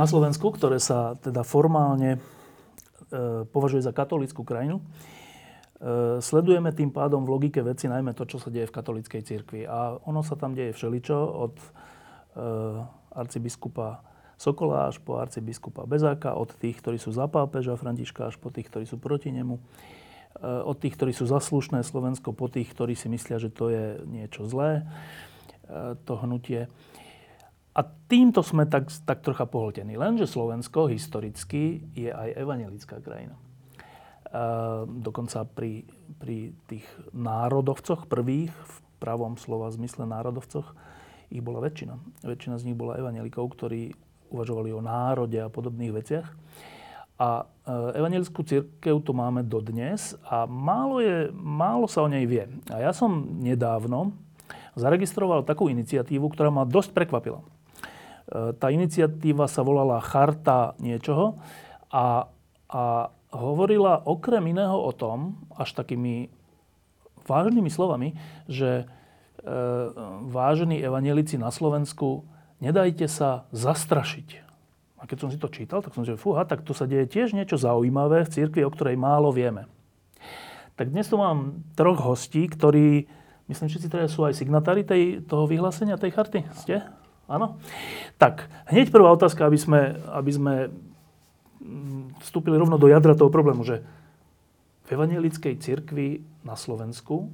Na Slovensku, ktoré sa teda formálne e, považuje za katolickú krajinu, e, sledujeme tým pádom v logike veci najmä to, čo sa deje v katolíckej cirkvi. A ono sa tam deje všeličo od e, arcibiskupa Sokola až po arcibiskupa Bezáka, od tých, ktorí sú za pápeža Františka, až po tých, ktorí sú proti nemu, e, od tých, ktorí sú zaslušné Slovensko, po tých, ktorí si myslia, že to je niečo zlé, e, to hnutie. A týmto sme tak, tak trocha pohltení. Lenže Slovensko historicky je aj evangelická krajina. E, dokonca pri, pri tých národovcoch prvých, v pravom slova zmysle národovcoch, ich bola väčšina. Väčšina z nich bola evangelikov, ktorí uvažovali o národe a podobných veciach. A e, evangelickú církev tu máme dodnes a málo, je, málo sa o nej vie. A ja som nedávno zaregistroval takú iniciatívu, ktorá ma dosť prekvapila. Tá iniciatíva sa volala Charta niečoho a, a hovorila okrem iného o tom, až takými vážnymi slovami, že e, vážení evanelici na Slovensku, nedajte sa zastrašiť. A keď som si to čítal, tak som si fúha, tak tu sa deje tiež niečo zaujímavé v cirkvi, o ktorej málo vieme. Tak dnes tu mám troch hostí, ktorí, myslím, že si teda sú aj signatári tej, toho vyhlásenia tej charty. Ste? Áno? Tak, hneď prvá otázka, aby sme, aby sme mm, vstúpili rovno do jadra toho problému, že v evangelickej cirkvi na Slovensku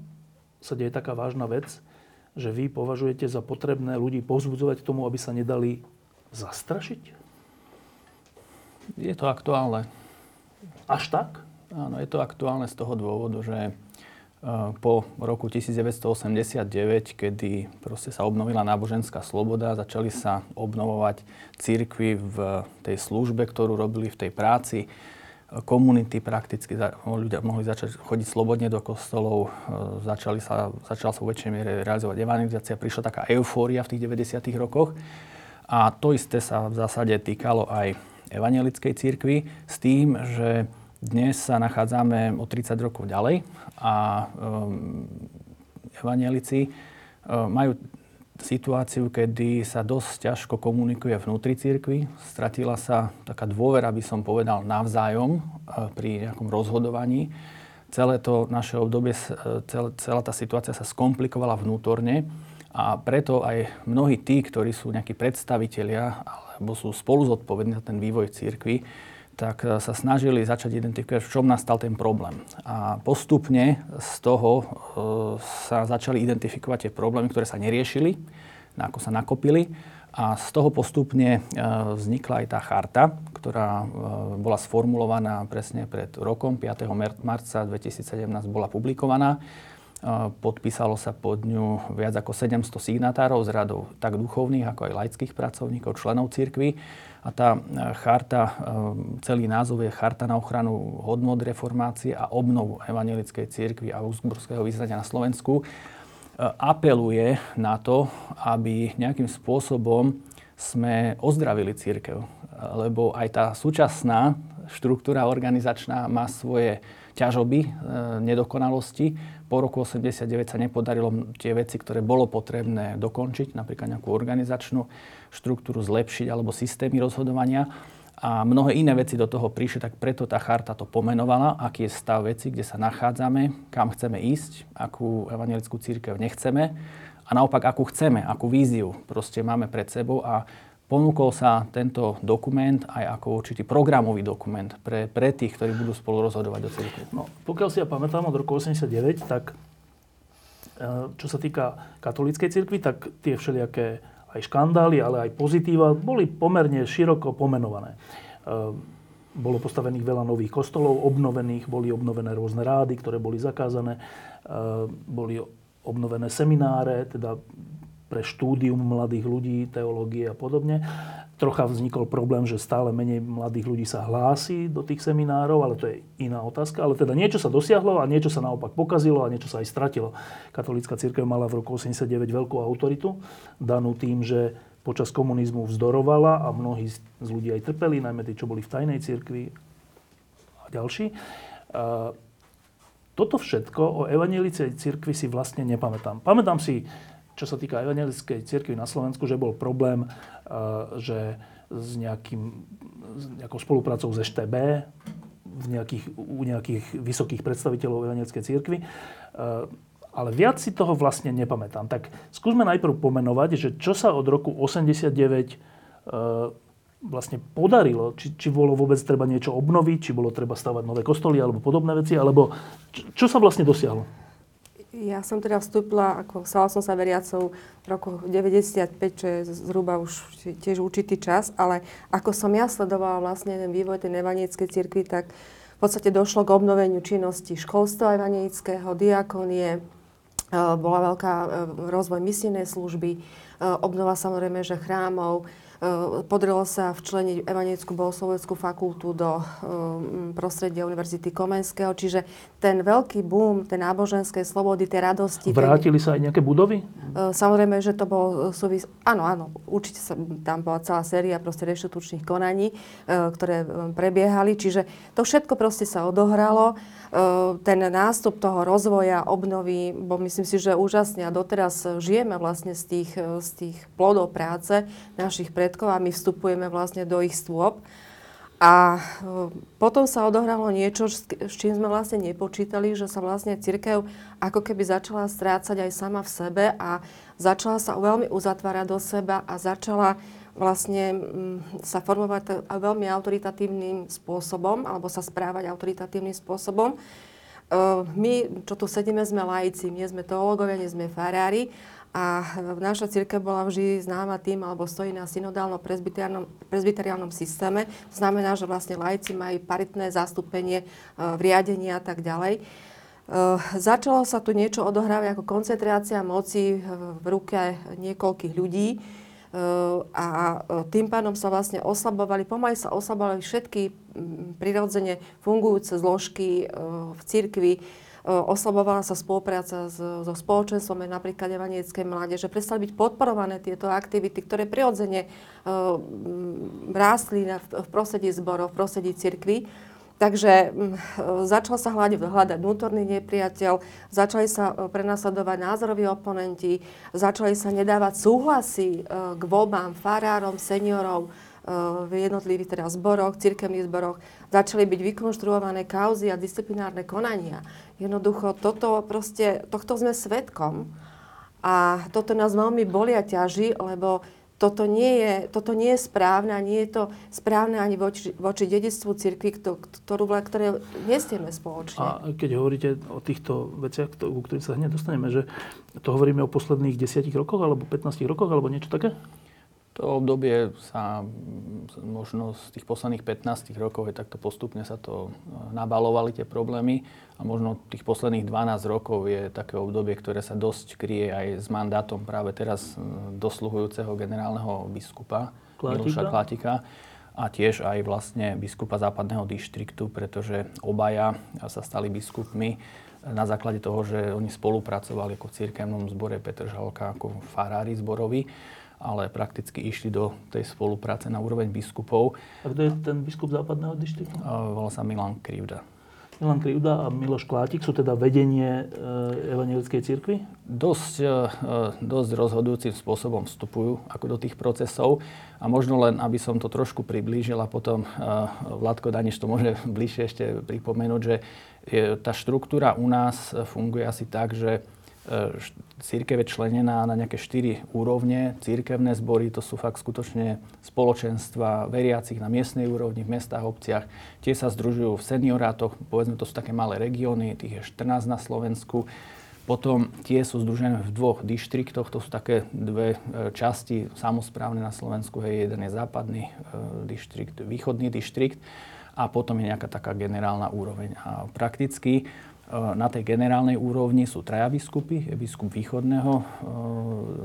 sa deje taká vážna vec, že vy považujete za potrebné ľudí povzbudzovať k tomu, aby sa nedali zastrašiť? Je to aktuálne. Až tak? Áno, je to aktuálne z toho dôvodu, že po roku 1989, kedy proste sa obnovila náboženská sloboda, začali sa obnovovať církvy v tej službe, ktorú robili v tej práci. Komunity prakticky, ľudia mohli začať chodiť slobodne do kostolov, začali sa, začala sa vo väčšej miere realizovať evangelizácia, prišla taká eufória v tých 90. rokoch. A to isté sa v zásade týkalo aj evangelickej církvy s tým, že dnes sa nachádzame o 30 rokov ďalej a um, evanielici um, majú situáciu, kedy sa dosť ťažko komunikuje vnútri cirkvi. Stratila sa taká dôvera, by som povedal, navzájom uh, pri nejakom rozhodovaní. Celé to naše obdobie, uh, celá, tá situácia sa skomplikovala vnútorne a preto aj mnohí tí, ktorí sú nejakí predstavitelia alebo sú spolu zodpovední za ten vývoj cirkvi, tak e, sa snažili začať identifikovať, v čom nastal ten problém. A postupne z toho e, sa začali identifikovať tie problémy, ktoré sa neriešili, ako sa nakopili. A z toho postupne e, vznikla aj tá charta, ktorá bola sformulovaná presne pred rokom, 5. marca 2017 bola publikovaná. Podpísalo sa pod ňu viac ako 700 signatárov z radov tak duchovných, ako aj laických pracovníkov, členov cirkvy. A tá e, charta, e, celý názov je Charta na ochranu hodnot reformácie a obnovu evangelickej cirkvi a Augsburského vyznania na Slovensku e, apeluje na to, aby nejakým spôsobom sme ozdravili církev. Lebo aj tá súčasná štruktúra organizačná má svoje ťažoby, nedokonalosti. Po roku 89 sa nepodarilo tie veci, ktoré bolo potrebné dokončiť, napríklad nejakú organizačnú štruktúru zlepšiť alebo systémy rozhodovania. A mnohé iné veci do toho prišli, tak preto tá charta to pomenovala, aký je stav veci, kde sa nachádzame, kam chceme ísť, akú evangelickú církev nechceme a naopak, akú chceme, akú víziu proste máme pred sebou a ponúkol sa tento dokument aj ako určitý programový dokument pre, pre tých, ktorí budú spolu rozhodovať do církve. No, pokiaľ si ja pamätám od roku 89, tak e, čo sa týka katolíckej cirkvi, tak tie všelijaké aj škandály, ale aj pozitíva boli pomerne široko pomenované. Ehm, bolo postavených veľa nových kostolov, obnovených, boli obnovené rôzne rády, ktoré boli zakázané, ehm, boli obnovené semináre, teda pre štúdium mladých ľudí, teológie a podobne. Trocha vznikol problém, že stále menej mladých ľudí sa hlási do tých seminárov, ale to je iná otázka. Ale teda niečo sa dosiahlo a niečo sa naopak pokazilo a niečo sa aj stratilo. Katolícka církev mala v roku 89 veľkú autoritu, danú tým, že počas komunizmu vzdorovala a mnohí z ľudí aj trpeli, najmä tí, čo boli v tajnej cirkvi a ďalší. Toto všetko o evangelickej cirkvi si vlastne nepamätám. Pamätám si čo sa týka evangelickej cirkvi na Slovensku, že bol problém, eh, že s, nejakým, s nejakou spoluprácou s EŠTB v nejakých, u nejakých vysokých predstaviteľov evangelickej cirkvi. Eh, ale viac si toho vlastne nepamätám. Tak skúsme najprv pomenovať, že čo sa od roku 89 eh, vlastne podarilo, či, či bolo vôbec treba niečo obnoviť, či bolo treba stavať nové kostoly alebo podobné veci, alebo čo, čo sa vlastne dosiahlo? Ja som teda vstúpila, ako stala som sa veriacou v roku 95, čo je zhruba už tiež určitý čas, ale ako som ja sledovala vlastne ten vývoj tej evanieckej cirkvi, tak v podstate došlo k obnoveniu činnosti školstva evanického, diakonie, e, bola veľká e, rozvoj misijnej služby, e, obnova samozrejme, že chrámov, podarilo sa včleniť Evangelickú bohosloveckú fakultu do eh, prostredia Univerzity Komenského, čiže ten veľký boom tej náboženskej slobody, tej radosti. Vrátili ten... sa aj nejaké budovy? Eh, samozrejme, že to bol súvis... Áno, áno, určite sa, tam bola celá séria proste reštitučných konaní, ktoré prebiehali, čiže to všetko proste sa odohralo. Ten nástup toho rozvoja, obnovy, bo myslím si, že úžasne a doteraz žijeme vlastne z tých, z tých plodov práce našich predstavov predkov a my vstupujeme vlastne do ich stôp. A e, potom sa odohralo niečo, s čím sme vlastne nepočítali, že sa vlastne církev ako keby začala strácať aj sama v sebe a začala sa veľmi uzatvárať do seba a začala vlastne mm, sa formovať veľmi autoritatívnym spôsobom alebo sa správať autoritatívnym spôsobom. E, my, čo tu sedíme, sme laici, nie sme teológovia, nie sme farári a naša církev bola vždy známa tým, alebo stojí na synodálno-presbyteriálnom systéme. To znamená, že vlastne laici majú paritné zastúpenie e, v riadení a tak ďalej. Uh, začalo sa tu niečo odohrávať ako koncentrácia moci v ruke niekoľkých ľudí a tým pádom sa vlastne oslabovali, pomaly sa oslabovali všetky prirodzene fungujúce zložky uh, v cirkvi, oslabovala sa spolupráca so, spoločenstvom, napríklad Evanieckej mládeže. Prestali byť podporované tieto aktivity, ktoré prirodzene rástli v prostredí zborov, v prostredí cirkvi. Takže začal sa hľadať, hľadať vnútorný nepriateľ, začali sa prenasledovať názoroví oponenti, začali sa nedávať súhlasy k voľbám farárom, seniorov, v jednotlivých teda zboroch, cirkevných zboroch, začali byť vykonštruované kauzy a disciplinárne konania. Jednoducho toto proste, tohto sme svetkom a toto nás veľmi boli a ťaží, lebo toto nie je, toto nie je správne a nie je to správne ani voči, voči dedictvu cirkvi, ktorú, ktoré nestieme spoločne. A keď hovoríte o týchto veciach, ku ktorým sa hneď dostaneme, že to hovoríme o posledných desiatich rokoch alebo 15 rokoch alebo niečo také? To obdobie sa možno z tých posledných 15 rokov je takto postupne sa to e, nabalovali tie problémy a možno tých posledných 12 rokov je také obdobie, ktoré sa dosť kryje aj s mandátom práve teraz e, dosluhujúceho generálneho biskupa Klátika. Miloša Klátika a tiež aj vlastne biskupa západného dištriktu, pretože obaja sa stali biskupmi na základe toho, že oni spolupracovali ako v cirkevnom zbore Petr Žalka ako farári zborovi ale prakticky išli do tej spolupráce na úroveň biskupov. A kto je ten biskup západného dištriktu? Volá sa Milan Krivda. Milan Krivda a Miloš Klátik sú teda vedenie e, Evangelickej cirkvi? Dosť, e, dosť rozhodujúcim spôsobom vstupujú ako do tých procesov. A možno len, aby som to trošku priblížil a potom e, Vládko Daniš to môže bližšie ešte pripomenúť, že tá štruktúra u nás funguje asi tak, že církev je členená na nejaké štyri úrovne. Církevné zbory, to sú fakt skutočne spoločenstva veriacich na miestnej úrovni, v mestách, obciach. Tie sa združujú v seniorátoch, povedzme, to sú také malé regióny, tých je 14 na Slovensku. Potom tie sú združené v dvoch dištriktoch, to sú také dve e, časti samozprávne na Slovensku. Hej, jeden je západný e, dištrikt, východný dištrikt a potom je nejaká taká generálna úroveň. A prakticky na tej generálnej úrovni sú traja biskupy. Biskup východného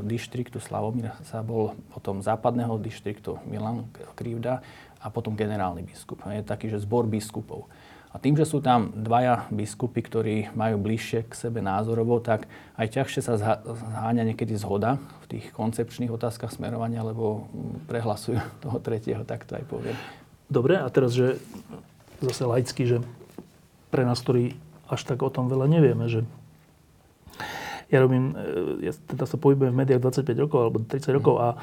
dištriktu Slavomír sa bol potom západného dištriktu Milan Krivda a potom generálny biskup. Je taký, že zbor biskupov. A tým, že sú tam dvaja biskupy, ktorí majú bližšie k sebe názorovo, tak aj ťažšie sa zháňa niekedy zhoda v tých koncepčných otázkach smerovania, lebo prehlasujú toho tretieho, tak to aj poviem. Dobre, a teraz, že zase laicky, že pre nás, ktorí až tak o tom veľa nevieme, že ja robím, e, ja teda sa pohybujem v médiách 25 rokov alebo 30 rokov a e,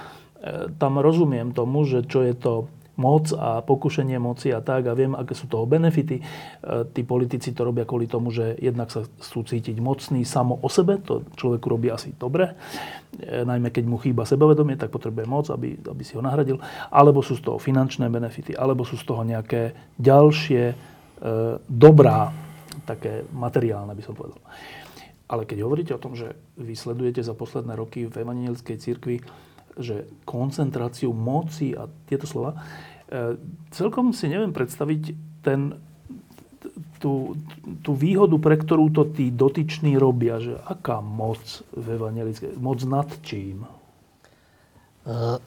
tam rozumiem tomu, že čo je to moc a pokušenie moci a tak a viem, aké sú toho benefity. E, tí politici to robia kvôli tomu, že jednak sa chcú cítiť mocný samo o sebe, to človeku robí asi dobre, najmä keď mu chýba sebavedomie, tak potrebuje moc, aby, aby si ho nahradil, alebo sú z toho finančné benefity, alebo sú z toho nejaké ďalšie e, dobrá, také materiálne by som povedal. Ale keď hovoríte o tom, že vy sledujete za posledné roky v evangelickej cirkvi že koncentráciu moci a tieto slova, e, celkom si neviem predstaviť ten, tú, tú výhodu, pre ktorú to tí dotyční robia, že aká moc v evangelickej, moc nad čím? Uh,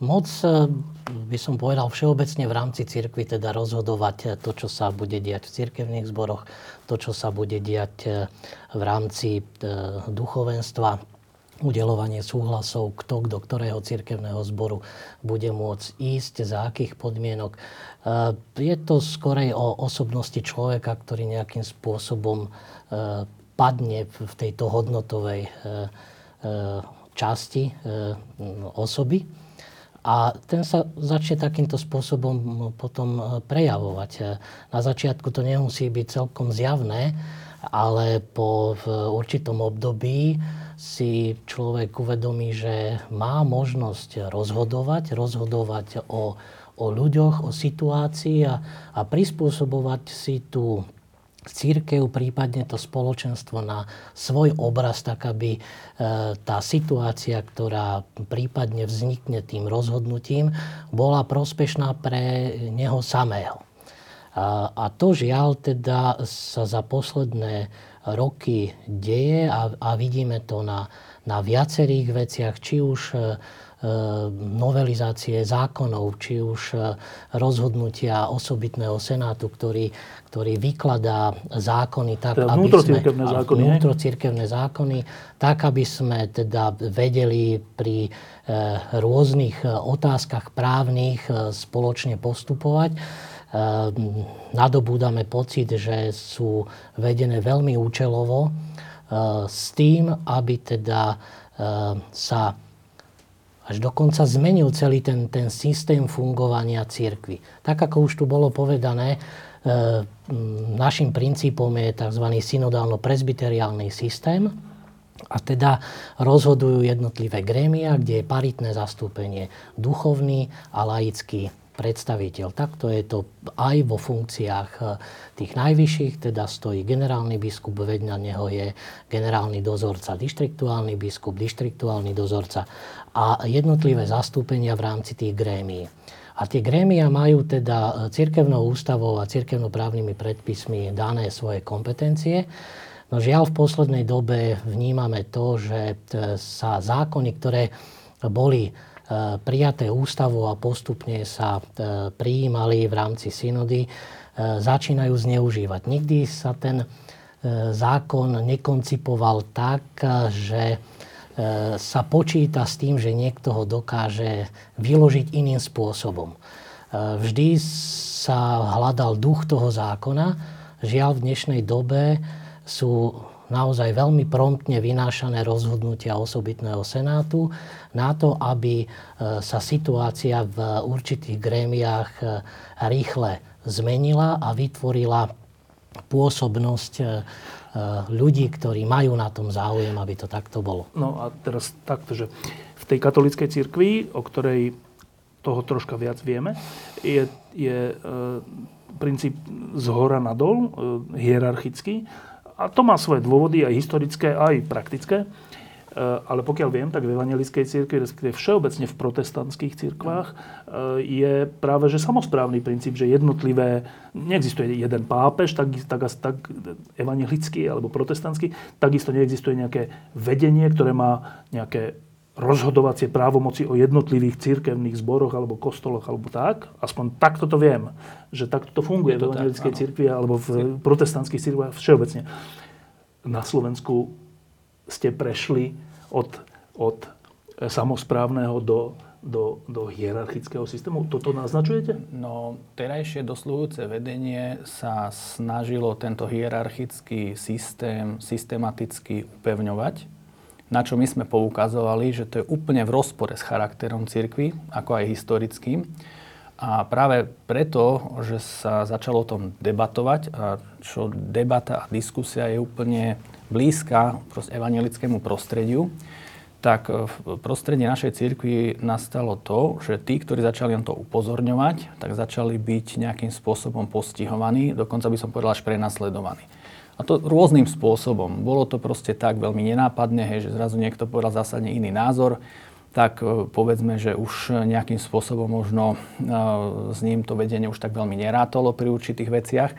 moc e, by som povedal všeobecne v rámci cirkvi teda rozhodovať to, čo sa bude diať v cirkevných zboroch, to, čo sa bude diať v rámci duchovenstva, udelovanie súhlasov, kto do ktorého cirkevného zboru bude môcť ísť, za akých podmienok. Je to skorej o osobnosti človeka, ktorý nejakým spôsobom padne v tejto hodnotovej časti osoby. A ten sa začne takýmto spôsobom potom prejavovať. Na začiatku to nemusí byť celkom zjavné, ale po určitom období si človek uvedomí, že má možnosť rozhodovať, rozhodovať o, o ľuďoch, o situácii a, a prispôsobovať si tú církev, prípadne to spoločenstvo na svoj obraz, tak aby e, tá situácia, ktorá prípadne vznikne tým rozhodnutím, bola prospešná pre neho samého. A, to žiaľ teda sa za posledné roky deje a, a vidíme to na, na viacerých veciach, či už e, e, novelizácie zákonov, či už e, rozhodnutia osobitného senátu, ktorý, ktorý vykladá zákony tak, teda aby sme, zákony, vnútrocirkevné zákony, tak, aby sme teda vedeli pri rôznych otázkach právnych spoločne postupovať. Nadobúdame pocit, že sú vedené veľmi účelovo s tým, aby teda ehm, sa až dokonca zmenil celý ten, ten systém fungovania církvy. Tak ako už tu bolo povedané, našim princípom je tzv. synodálno-presbyteriálny systém, a teda rozhodujú jednotlivé grémia, kde je paritné zastúpenie duchovný a laický predstaviteľ. Takto je to aj vo funkciách eh, tých najvyšších, teda stojí generálny biskup, veď na neho je generálny dozorca, dištriktuálny biskup, dištriktuálny dozorca a jednotlivé zastúpenia v rámci tých grémií. A tie grémia majú teda eh, cirkevnou ústavou a cirkevnoprávnymi predpismi dané svoje kompetencie. No žiaľ, v poslednej dobe vnímame to, že eh, sa zákony, ktoré boli prijaté ústavu a postupne sa e, prijímali v rámci synody, e, začínajú zneužívať. Nikdy sa ten zákon nekoncipoval tak, že sa počíta s tým, že niekto ho dokáže vyložiť iným spôsobom. Vždy sa hľadal duch toho zákona. Žiaľ, v dnešnej dobe sú naozaj veľmi promptne vynášané rozhodnutia osobitného senátu na to, aby e, sa situácia v určitých grémiách e, rýchle zmenila a vytvorila pôsobnosť e, ľudí, ktorí majú na tom záujem, aby to takto bolo. No a teraz takto, že v tej katolíckej cirkvi, o ktorej toho troška viac vieme, je, je princíp z hora nadol, e, hierarchický a to má svoje dôvody, aj historické, aj praktické. ale pokiaľ viem, tak v evangelickej cirkvi, respektíve všeobecne v protestantských cirkvách, e, je práve že samozprávny princíp, že jednotlivé, neexistuje jeden pápež, tak, tak, tak evangelický alebo protestantský, takisto neexistuje nejaké vedenie, ktoré má nejaké rozhodovacie právomoci o jednotlivých církevných zboroch alebo kostoloch alebo tak. Aspoň takto to viem, že takto to funguje to v evangelickej cirkvi alebo v protestantských cirkvách všeobecne. Na Slovensku ste prešli od, od samozprávneho do, do, do hierarchického systému? Toto naznačujete? No, terajšie dosluhujúce vedenie sa snažilo tento hierarchický systém systematicky upevňovať, na čo my sme poukazovali, že to je úplne v rozpore s charakterom cirkvy, ako aj historickým. A práve preto, že sa začalo o tom debatovať, a čo debata a diskusia je úplne blízka evangelickému prostrediu, tak v prostredí našej cirkvi nastalo to, že tí, ktorí začali na to upozorňovať, tak začali byť nejakým spôsobom postihovaní, dokonca by som povedal až prenasledovaní. A to rôznym spôsobom. Bolo to proste tak veľmi nenápadne, hej, že zrazu niekto povedal zásadne iný názor, tak e, povedzme, že už nejakým spôsobom možno e, s ním to vedenie už tak veľmi nerátalo pri určitých veciach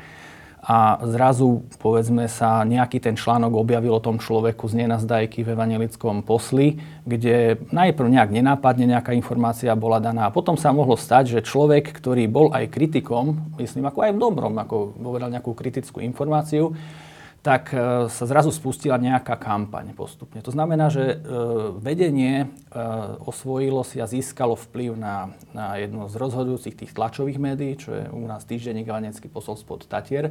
a zrazu, povedzme sa, nejaký ten článok objavil o tom človeku z nenazdajky v evangelickom posli, kde najprv nejak nenápadne nejaká informácia bola daná a potom sa mohlo stať, že človek, ktorý bol aj kritikom, myslím ako aj v dobrom, ako povedal nejakú kritickú informáciu, tak e, sa zrazu spustila nejaká kampaň postupne. To znamená, že e, vedenie e, osvojilo si a získalo vplyv na, na jedno z rozhodujúcich tých tlačových médií, čo je u nás týždenník Vanecký posol spod Tatier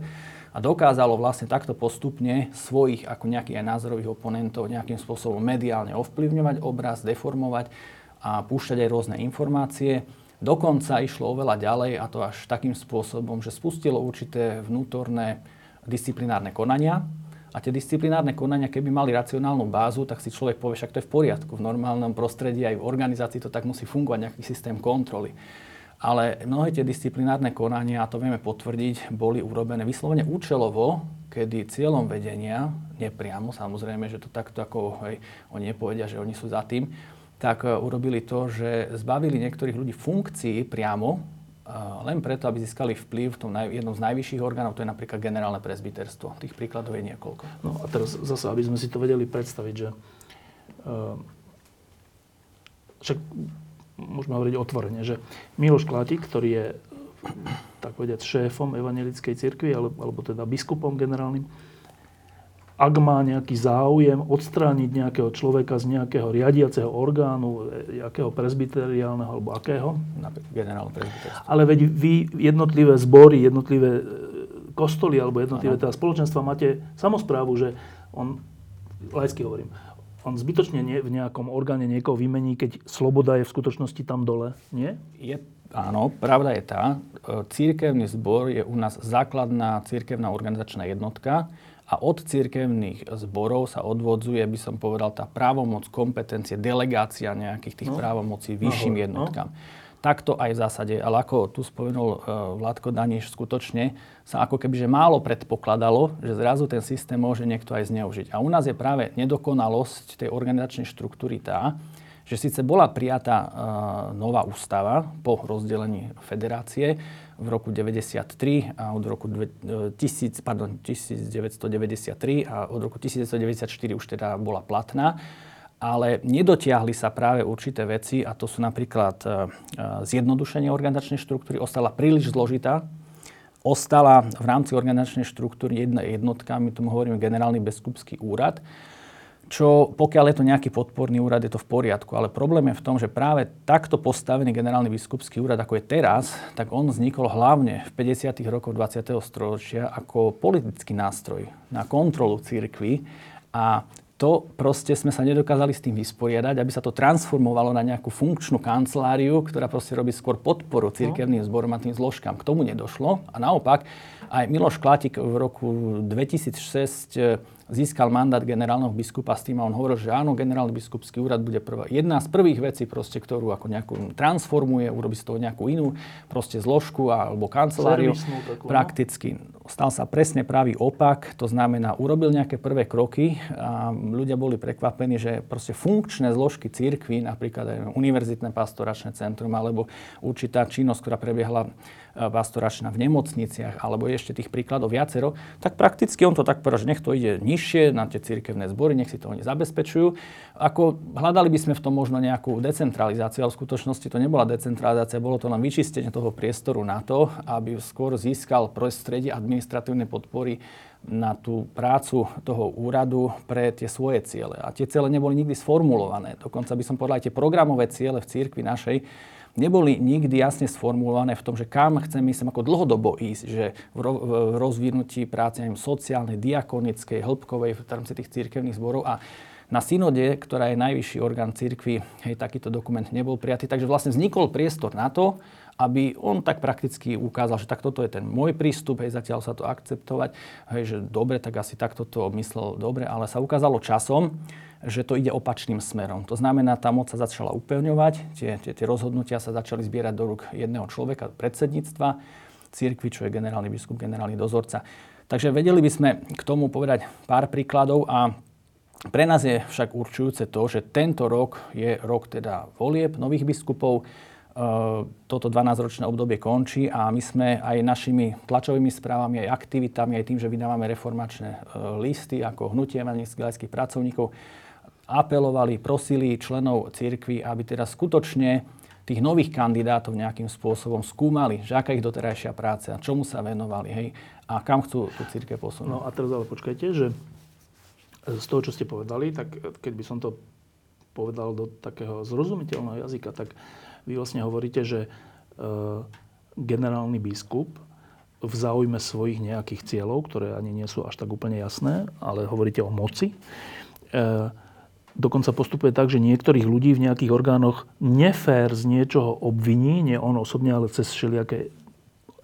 a dokázalo vlastne takto postupne svojich ako nejakých aj názorových oponentov nejakým spôsobom mediálne ovplyvňovať obraz, deformovať a púšťať aj rôzne informácie. Dokonca išlo oveľa ďalej a to až takým spôsobom, že spustilo určité vnútorné disciplinárne konania. A tie disciplinárne konania, keby mali racionálnu bázu, tak si človek povie, však to je v poriadku. V normálnom prostredí aj v organizácii to tak musí fungovať, nejaký systém kontroly. Ale mnohé tie disciplinárne konania, a to vieme potvrdiť, boli urobené vyslovene účelovo, kedy cieľom vedenia, nepriamo, samozrejme, že to takto ako hej, oni nepovedia, že oni sú za tým, tak uh, urobili to, že zbavili niektorých ľudí funkcií priamo, len preto, aby získali vplyv v tom naj, jednom z najvyšších orgánov, to je napríklad generálne prezbiterstvo. Tých príkladov je niekoľko. No a teraz zase, aby sme si to vedeli predstaviť, že uh, však môžeme hovoriť otvorene, že Miloš Klátik, ktorý je tak povedať šéfom evangelickej cirkvi, alebo, alebo teda biskupom generálnym, ak má nejaký záujem odstrániť nejakého človeka z nejakého riadiaceho orgánu, jakého presbyteriálneho alebo akého. Generálne presbyterstvo. Ale veď vy jednotlivé zbory, jednotlivé e, kostoly alebo jednotlivé teda spoločenstva máte samozprávu, že on, laicky hovorím, on zbytočne nie, v nejakom orgáne niekoho vymení, keď sloboda je v skutočnosti tam dole, nie? Je, áno, pravda je tá. E, církevný zbor je u nás základná církevná organizačná jednotka, a od cirkevných zborov sa odvodzuje, by som povedal, tá právomoc, kompetencie, delegácia nejakých tých no. právomocí vyšším no. jednotkám. No. Takto aj v zásade, ale ako tu spomenul uh, Vládko Daniš, skutočne sa ako keby že málo predpokladalo, že zrazu ten systém môže niekto aj zneužiť. A u nás je práve nedokonalosť tej organizačnej štruktúry tá, že síce bola prijatá uh, nová ústava po rozdelení federácie, v roku 93 a od roku 1000, e, pardon, 1993 a od roku 1994 už teda bola platná. Ale nedotiahli sa práve určité veci a to sú napríklad e, e, zjednodušenie organizačnej štruktúry, ostala príliš zložitá, ostala v rámci organizačnej štruktúry jedna jednotka, my tomu hovoríme generálny biskupský úrad, čo pokiaľ je to nejaký podporný úrad, je to v poriadku. Ale problém je v tom, že práve takto postavený generálny biskupský úrad, ako je teraz, tak on vznikol hlavne v 50. rokoch 20. storočia ako politický nástroj na kontrolu církvy a to proste sme sa nedokázali s tým vysporiadať, aby sa to transformovalo na nejakú funkčnú kanceláriu, ktorá proste robí skôr podporu církevným zborom a tým zložkám. K tomu nedošlo a naopak aj Miloš Klátik v roku 2006 získal mandát generálneho biskupa s tým a on hovoril, že áno, generálny biskupský úrad bude prvá. Jedna z prvých vecí, proste, ktorú ako nejakú transformuje, urobí z toho nejakú inú proste zložku alebo kanceláriu. Takú, no. prakticky stal sa presne pravý opak, to znamená, urobil nejaké prvé kroky a ľudia boli prekvapení, že proste funkčné zložky církvy, napríklad aj univerzitné pastoračné centrum alebo určitá činnosť, ktorá prebiehla E, pastoračná v nemocniciach, alebo ešte tých príkladov viacero, tak prakticky on to tak povedal, že nech to ide nižšie na tie cirkevné zbory, nech si to oni zabezpečujú. Ako hľadali by sme v tom možno nejakú decentralizáciu, ale v skutočnosti to nebola decentralizácia, bolo to len vyčistenie toho priestoru na to, aby skôr získal prostredie administratívnej podpory na tú prácu toho úradu pre tie svoje ciele. A tie ciele neboli nikdy sformulované. Dokonca by som povedal, aj tie programové ciele v cirkvi našej neboli nikdy jasne sformulované v tom, že kam chceme ísť ako dlhodobo ísť, že v, ro- v rozvinutí práce neviem, sociálnej, diakonickej, hĺbkovej v rámci tých církevných zborov a na synode, ktorá je najvyšší orgán cirkvi, hej, takýto dokument nebol prijatý. Takže vlastne vznikol priestor na to, aby on tak prakticky ukázal, že tak toto je ten môj prístup, hej, zatiaľ sa to akceptovať, hej, že dobre, tak asi takto to myslel dobre, ale sa ukázalo časom, že to ide opačným smerom. To znamená, tá moc sa začala upevňovať, tie, tie, tie rozhodnutia sa začali zbierať do rúk jedného človeka, predsedníctva, cirkvi, čo je generálny biskup, generálny dozorca. Takže vedeli by sme k tomu povedať pár príkladov a pre nás je však určujúce to, že tento rok je rok teda volieb nových biskupov. E, toto 12-ročné obdobie končí a my sme aj našimi tlačovými správami, aj aktivitami, aj tým, že vydávame reformačné e, listy ako hnutie evangelických pracovníkov, apelovali, prosili členov cirkvi, aby teda skutočne tých nových kandidátov nejakým spôsobom skúmali, že aká ich doterajšia práca, čomu sa venovali, hej, a kam chcú tú církev posunúť. No a teraz ale počkajte, že z toho, čo ste povedali, tak keď by som to povedal do takého zrozumiteľného jazyka, tak vy vlastne hovoríte, že e, generálny biskup v záujme svojich nejakých cieľov, ktoré ani nie sú až tak úplne jasné, ale hovoríte o moci, e, dokonca postupuje tak, že niektorých ľudí v nejakých orgánoch nefér z niečoho obviní, nie on osobne, ale cez všelijaké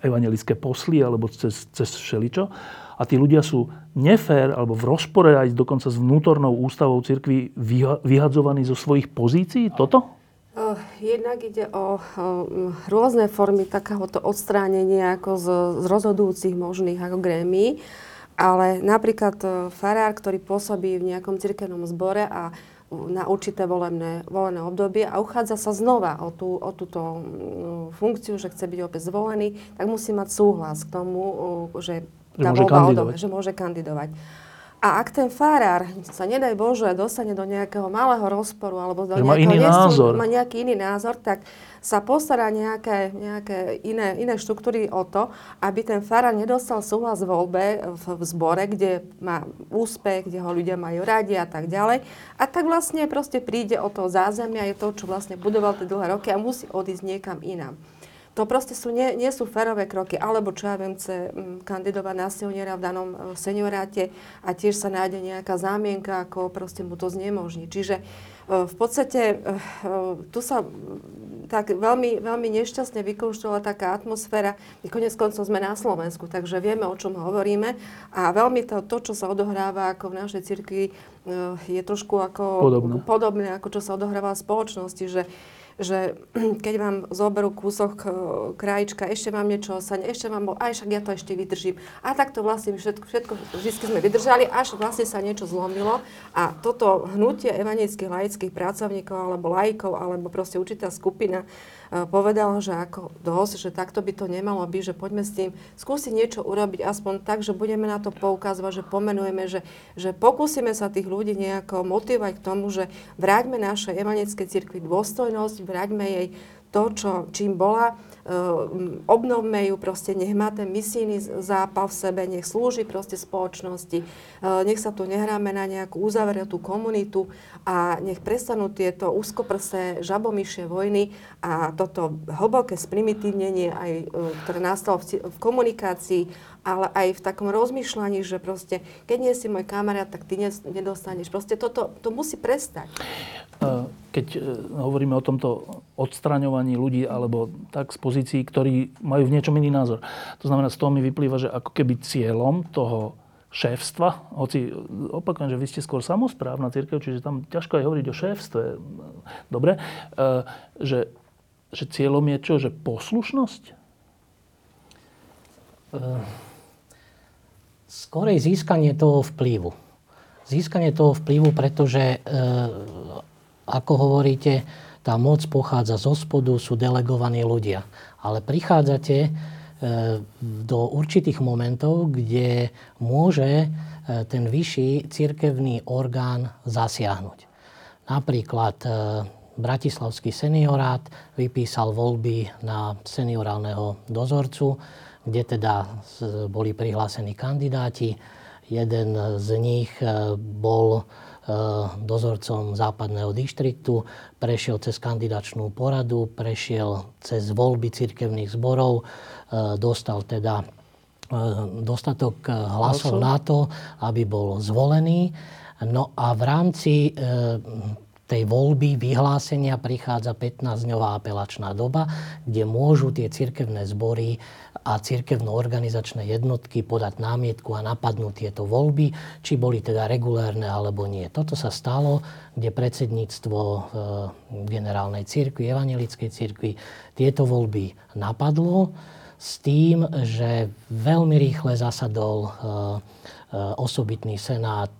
evangelické posly alebo cez, cez všeličo. A tí ľudia sú nefér alebo v rozpore aj dokonca s vnútornou ústavou cirkvi vyhadzovaní zo svojich pozícií? Toto? Jednak ide o, rôzne formy takéhoto odstránenia ako z, z rozhodujúcich možných ako grémy. Ale napríklad e, farár, ktorý pôsobí v nejakom cirkevnom zbore a na určité volené, volené obdobie a uchádza sa znova o, tú, o túto funkciu, že chce byť opäť zvolený, tak musí mať súhlas k tomu, že tá že voľba odobe, že môže kandidovať. A ak ten farár sa, nedaj Bože, dostane do nejakého malého rozporu alebo do že nejakého má iný názor. má nejaký iný názor, tak sa postará nejaké, nejaké iné, iné štruktúry o to, aby ten farár nedostal súhlas v voľbe v, v zbore, kde má úspech, kde ho ľudia majú radi a tak ďalej. A tak vlastne proste príde o to zázemia, je to, čo vlastne budoval tie dlhé roky a musí odísť niekam inám. To proste sú, nie, nie sú férové kroky. Alebo čo ja viem, chce mm, kandidovať na seniora v danom e, senioráte a tiež sa nájde nejaká zámienka, ako proste mu to znemožní. Čiže e, v podstate e, tu sa tak veľmi, veľmi nešťastne vykonštruovala taká atmosféra. My konec koncov sme na Slovensku, takže vieme, o čom hovoríme. A veľmi to, to čo sa odohráva ako v našej cirkvi, je trošku ako podobné. podobné, ako čo sa odohráva v spoločnosti, že že keď vám zoberú kúsok e, krajička, ešte vám niečo ostane, ešte vám, aj však ja to ešte vydržím. A tak to vlastne všetko, všetko vždy sme vydržali, až vlastne sa niečo zlomilo. A toto hnutie evanických laických pracovníkov, alebo laikov, alebo proste určitá skupina povedal, že ako dosť, že takto by to nemalo byť, že poďme s tým skúsiť niečo urobiť aspoň tak, že budeme na to poukazovať, že pomenujeme, že, že pokúsime sa tých ľudí nejako motivovať k tomu, že vráťme našej evanickej cirkvi dôstojnosť, vráťme jej to, čo, čím bola, Ehm, obnovme ju, proste nech má ten misijný zápal v sebe, nech slúži proste spoločnosti, ehm, nech sa tu nehráme na nejakú uzavretú komunitu a nech prestanú tieto úzkoprsé žabomyšie vojny a toto hlboké sprimitívnenie, aj, e, ktoré nastalo v komunikácii, ale aj v takom rozmýšľaní, že proste, keď nie si môj kamarát, tak ty nedostaneš. Proste toto to musí prestať. Ehm, keď e, hovoríme o tomto odstraňovaní ľudí alebo tak z pozícií, ktorí majú v niečom iný názor. To znamená, z toho mi vyplýva, že ako keby cieľom toho šéfstva, hoci opakujem, že vy ste skôr samozprávna církev, čiže tam ťažko aj hovoriť o šéfstve. Dobre, že, že cieľom je čo? Že poslušnosť? Skorej získanie toho vplyvu. Získanie toho vplyvu, pretože, ako hovoríte, tá moc pochádza zo spodu, sú delegovaní ľudia. Ale prichádzate e, do určitých momentov, kde môže e, ten vyšší cirkevný orgán zasiahnuť. Napríklad e, Bratislavský seniorát vypísal voľby na seniorálneho dozorcu, kde teda boli prihlásení kandidáti. Jeden z nich bol Eh, dozorcom západného dištriktu, prešiel cez kandidačnú poradu, prešiel cez voľby cirkevných zborov, eh, dostal teda dostatok hlasov na to, aby bol zvolený. No a v rámci tej voľby, vyhlásenia prichádza 15-dňová apelačná doba, kde môžu tie cirkevné zbory a cirkevno-organizačné jednotky podať námietku a napadnúť tieto voľby, či boli teda regulérne alebo nie. Toto sa stalo, kde predsedníctvo e, generálnej cirkvi, evangelickej cirkvi tieto voľby napadlo s tým, že veľmi rýchle zasadol e, e, osobitný senát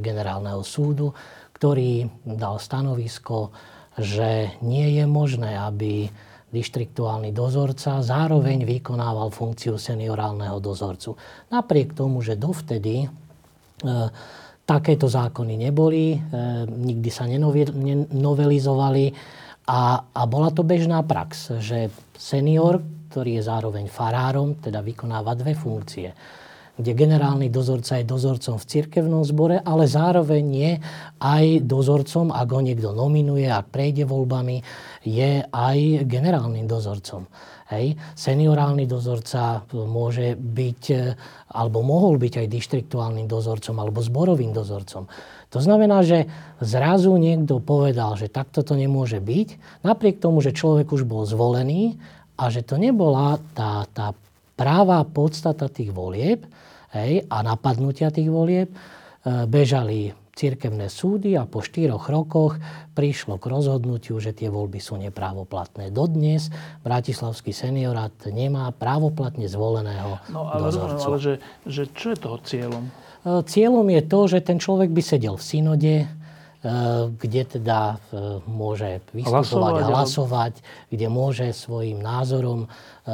generálneho súdu, ktorý dal stanovisko, že nie je možné, aby dištriktuálny dozorca zároveň vykonával funkciu seniorálneho dozorcu. Napriek tomu, že dovtedy e, takéto zákony neboli, e, nikdy sa nenovelizovali a, a bola to bežná prax, že senior, ktorý je zároveň farárom, teda vykonáva dve funkcie kde generálny dozorca je dozorcom v cirkevnom zbore, ale zároveň je aj dozorcom, ak ho niekto nominuje, ak prejde voľbami, je aj generálnym dozorcom. Hej. Seniorálny dozorca môže byť, alebo mohol byť aj dištriktuálnym dozorcom, alebo zborovým dozorcom. To znamená, že zrazu niekto povedal, že takto to nemôže byť, napriek tomu, že človek už bol zvolený a že to nebola tá, tá práva podstata tých volieb, hej, a napadnutia tých volieb e, bežali cirkevné súdy a po štyroch rokoch prišlo k rozhodnutiu, že tie voľby sú neprávoplatné. Dodnes Bratislavský seniorát nemá právoplatne zvoleného no, ale dozorcu. ale že, že čo je toho cieľom? E, cieľom je to, že ten človek by sedel v synode, kde teda eh, môže vystupovať, hlasovať, hlasovať, kde môže svojim názorom eh,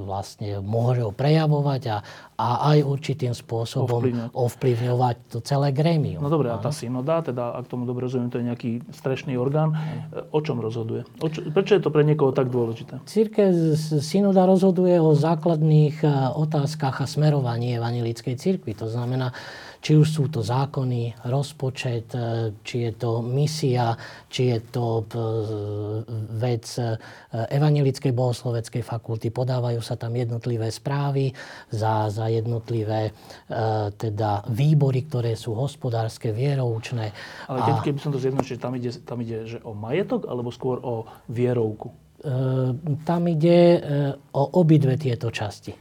vlastne môže ho prejavovať a, a aj určitým spôsobom ovplyvňovať, ovplyvňovať to celé grémium. No dobre, a tá synoda, teda ak tomu dobre rozumiem, to je nejaký strešný orgán, o čom rozhoduje? O čo, prečo je to pre niekoho tak dôležité? Církev synoda rozhoduje o základných otázkach a smerovaní evangelickej církvy. To znamená, či už sú to zákony, rozpočet, e, či je to misia, či je to e, vec e, Evangelickej bohosloveckej fakulty. Podávajú sa tam jednotlivé správy za, za jednotlivé teda výbory, ktoré sú hospodárske, vieroučné. Ale keď, keby som to zjednočil, tam ide, tam ide že o majetok alebo skôr o vierovku? Tam ide o obidve tieto časti.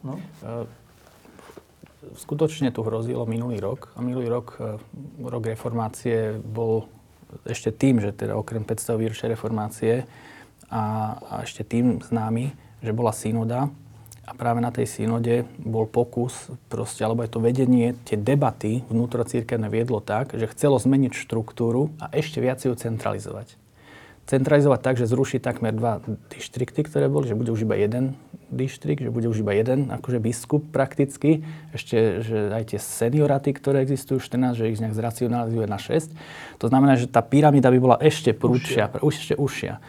No skutočne tu hrozilo minulý rok. A minulý rok, e, rok reformácie bol ešte tým, že teda okrem 500 výročia reformácie a, a ešte tým známy, že bola synoda a práve na tej synode bol pokus, proste, alebo aj to vedenie, tie debaty vnútrocírkevné viedlo tak, že chcelo zmeniť štruktúru a ešte viac ju centralizovať centralizovať tak, že zruší takmer dva dištrikty, ktoré boli, že bude už iba jeden dištrik, že bude už iba jeden akože biskup prakticky, ešte, že aj tie senioraty, ktoré existujú 14, že ich nejak zracionalizuje na 6. To znamená, že tá pyramída by bola ešte prúčia, ešte užšia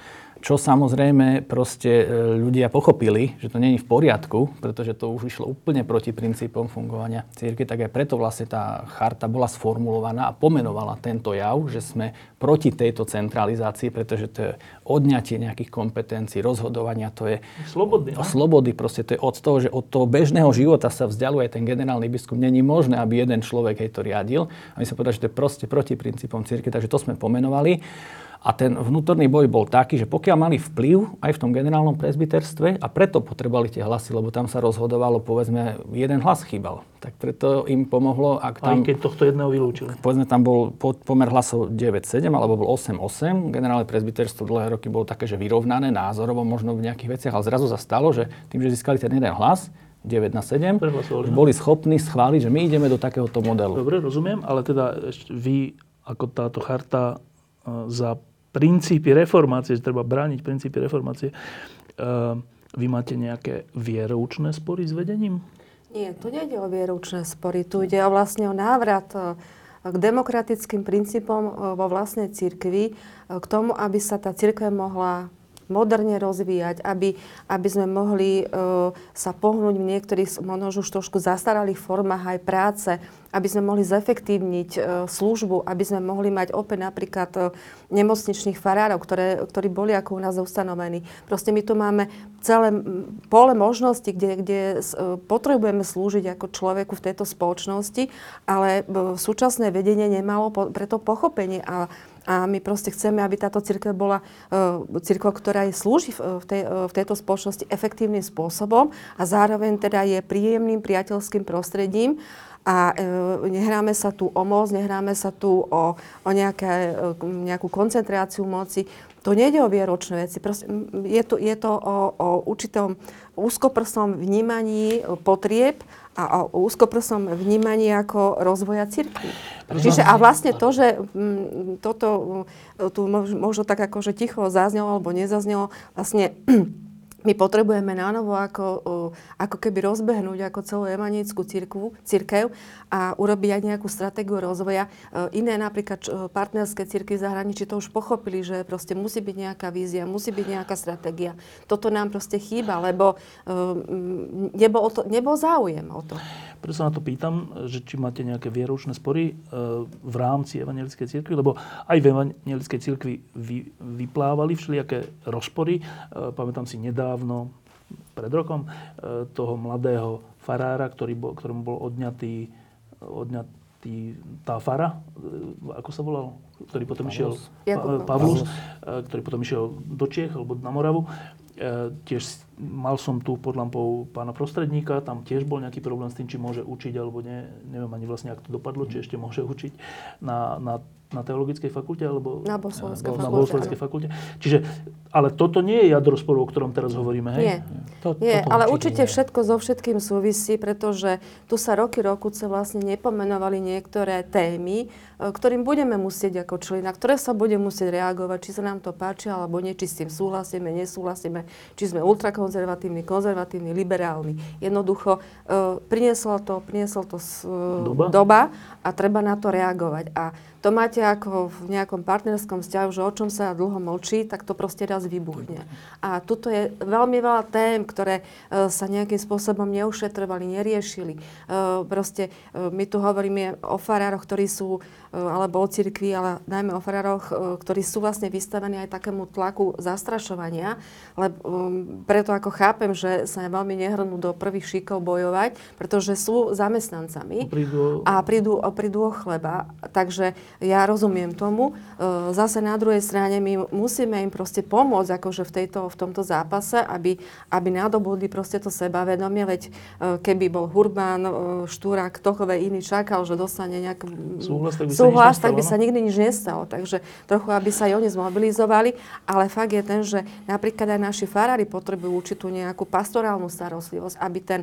čo samozrejme proste e, ľudia pochopili, že to není v poriadku, pretože to už išlo úplne proti princípom fungovania cirkvi, tak aj preto vlastne tá charta bola sformulovaná a pomenovala tento jav, že sme proti tejto centralizácii, pretože to je odňatie nejakých kompetencií, rozhodovania, to je... Slobody. O slobody, proste to je od toho, že od toho bežného života sa vzdialuje ten generálny biskup. Není možné, aby jeden človek hej to riadil. A my sme povedali, že to je proste proti princípom cirkvi, takže to sme pomenovali. A ten vnútorný boj bol taký, že pokiaľ mali vplyv aj v tom generálnom prezbiterstve a preto potrebovali tie hlasy, lebo tam sa rozhodovalo, povedzme, jeden hlas chýbal. Tak preto im pomohlo, ak tam... Aj keď tohto jedného vylúčili. Povedzme, tam bol pomer hlasov 9-7 alebo bol 8-8. Generálne prezbiterstvo dlhé roky bolo také, že vyrovnané názorovo možno v nejakých veciach, ale zrazu sa stalo, že tým, že získali ten jeden hlas, 9 na 7, boli schopní schváliť, že my ideme do takéhoto modelu. Dobre, rozumiem, ale teda vy ako táto charta e, za princípy reformácie, že treba brániť princípy reformácie. Ehm, vy máte nejaké vieroučné spory s vedením? Nie, tu nejde o vieroučné spory. Tu ide o vlastne o návrat e, k demokratickým princípom e, vo vlastnej cirkvi, k tomu, aby sa tá cirkev mohla moderne rozvíjať, aby, aby sme mohli uh, sa pohnúť v niektorých možno už trošku zastaralých formách aj práce, aby sme mohli zefektívniť uh, službu, aby sme mohli mať opäť napríklad uh, nemocničných farárov, ktoré, ktorí boli ako u nás ustanovení. Proste my tu máme celé pole možností, kde, kde potrebujeme slúžiť ako človeku v tejto spoločnosti, ale súčasné vedenie nemalo preto pochopenie a a my proste chceme, aby táto církev bola uh, církev, ktorá je slúži v, v, tej, uh, v tejto spoločnosti efektívnym spôsobom a zároveň teda je príjemným priateľským prostredím a e, nehráme sa tu o moc, nehráme sa tu o, o nejaké, e, nejakú koncentráciu moci. To nejde o vieročné veci. Proste, je, to, je to o, o určitom úzkoprsom vnímaní potrieb a o úzkoprsom vnímaní ako rozvoja cirkvi. Čiže a vlastne to, že m, toto tu možno tak akože ticho zaznelo alebo nezaznelo, vlastne my potrebujeme na novo ako, ako keby rozbehnúť ako celú evanickú církvu, církev a urobiť aj nejakú stratégiu rozvoja. E, iné napríklad partnerské církvy v zahraničí to už pochopili, že proste musí byť nejaká vízia, musí byť nejaká stratégia. Toto nám proste chýba, lebo nebol, nebol záujem o to. Preto sa na to pýtam, že či máte nejaké vieroučné spory e, v rámci evangelickej církvy, lebo aj v evangelickej církvi vy, vyplávali všelijaké rozpory. E, pamätám si nedávno, pred rokom, e, toho mladého farára, ktorý bol, ktorému bol odňatý, odňatý tá fara, ako sa volal, ktorý potom Pavlos. išiel, Pavlos, ktorý potom išiel do Čiech alebo na Moravu. E, tiež mal som tu pod lampou pána prostredníka, tam tiež bol nejaký problém s tým, či môže učiť alebo nie. Neviem ani vlastne, ako to dopadlo, či ešte môže učiť na, na na teologickej fakulte alebo na bohoslovenskej fakulte. Na bohoslovenskej fakulte. Čiže, ale toto nie je jadro sporu, o ktorom teraz hovoríme, hej? Nie, to, nie ale určite nie. všetko so všetkým súvisí, pretože tu sa roky rokuce vlastne nepomenovali niektoré témy, e, ktorým budeme musieť ako čili, na ktoré sa bude musieť reagovať, či sa nám to páči alebo nie, či s tým súhlasíme, nesúhlasíme, či sme ultrakonzervatívni, konzervatívni, liberálni. Jednoducho uh, prinieslo to, prinieslo to uh, doba? doba a treba na to reagovať. A to máte ako v nejakom partnerskom vzťahu, že o čom sa dlho mlčí, tak to proste raz vybuchne. A tuto je veľmi veľa tém, ktoré e, sa nejakým spôsobom neušetrovali, neriešili. E, proste e, my tu hovoríme o farároch, ktorí sú E, alebo o cirkvi, ale najmä o farároch, e, ktorí sú vlastne vystavení aj takému tlaku zastrašovania. Lebo um, preto ako chápem, že sa veľmi nehrnú do prvých šíkov bojovať, pretože sú zamestnancami prídu... a prídu, prídu o chleba. Takže ja rozumiem tomu. E, zase na druhej strane my musíme im proste pomôcť akože v, tejto, v tomto zápase, aby, aby nadobudli proste to sebavedomie, veď keby bol Hurbán, Štúra, ktokové iný čakal, že dostane nejakú súhlas, tak by súhlas, tak by sa nikdy nič nestalo. Takže trochu, aby sa aj oni zmobilizovali. Ale fakt je ten, že napríklad aj naši farári potrebujú určitú nejakú pastorálnu starostlivosť, aby ten,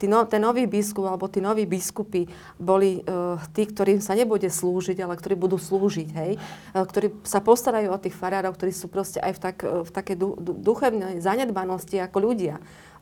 tí no, ten nový biskup alebo tí noví biskupy boli uh, tí, ktorým sa nebude slúžiť, ale ktorí budú slúžiť, hej? Uh, ktorí sa postarajú o tých farárov, ktorí sú proste aj v, tak, v takej du, du, duchovnej zanedbanosti ako ľudia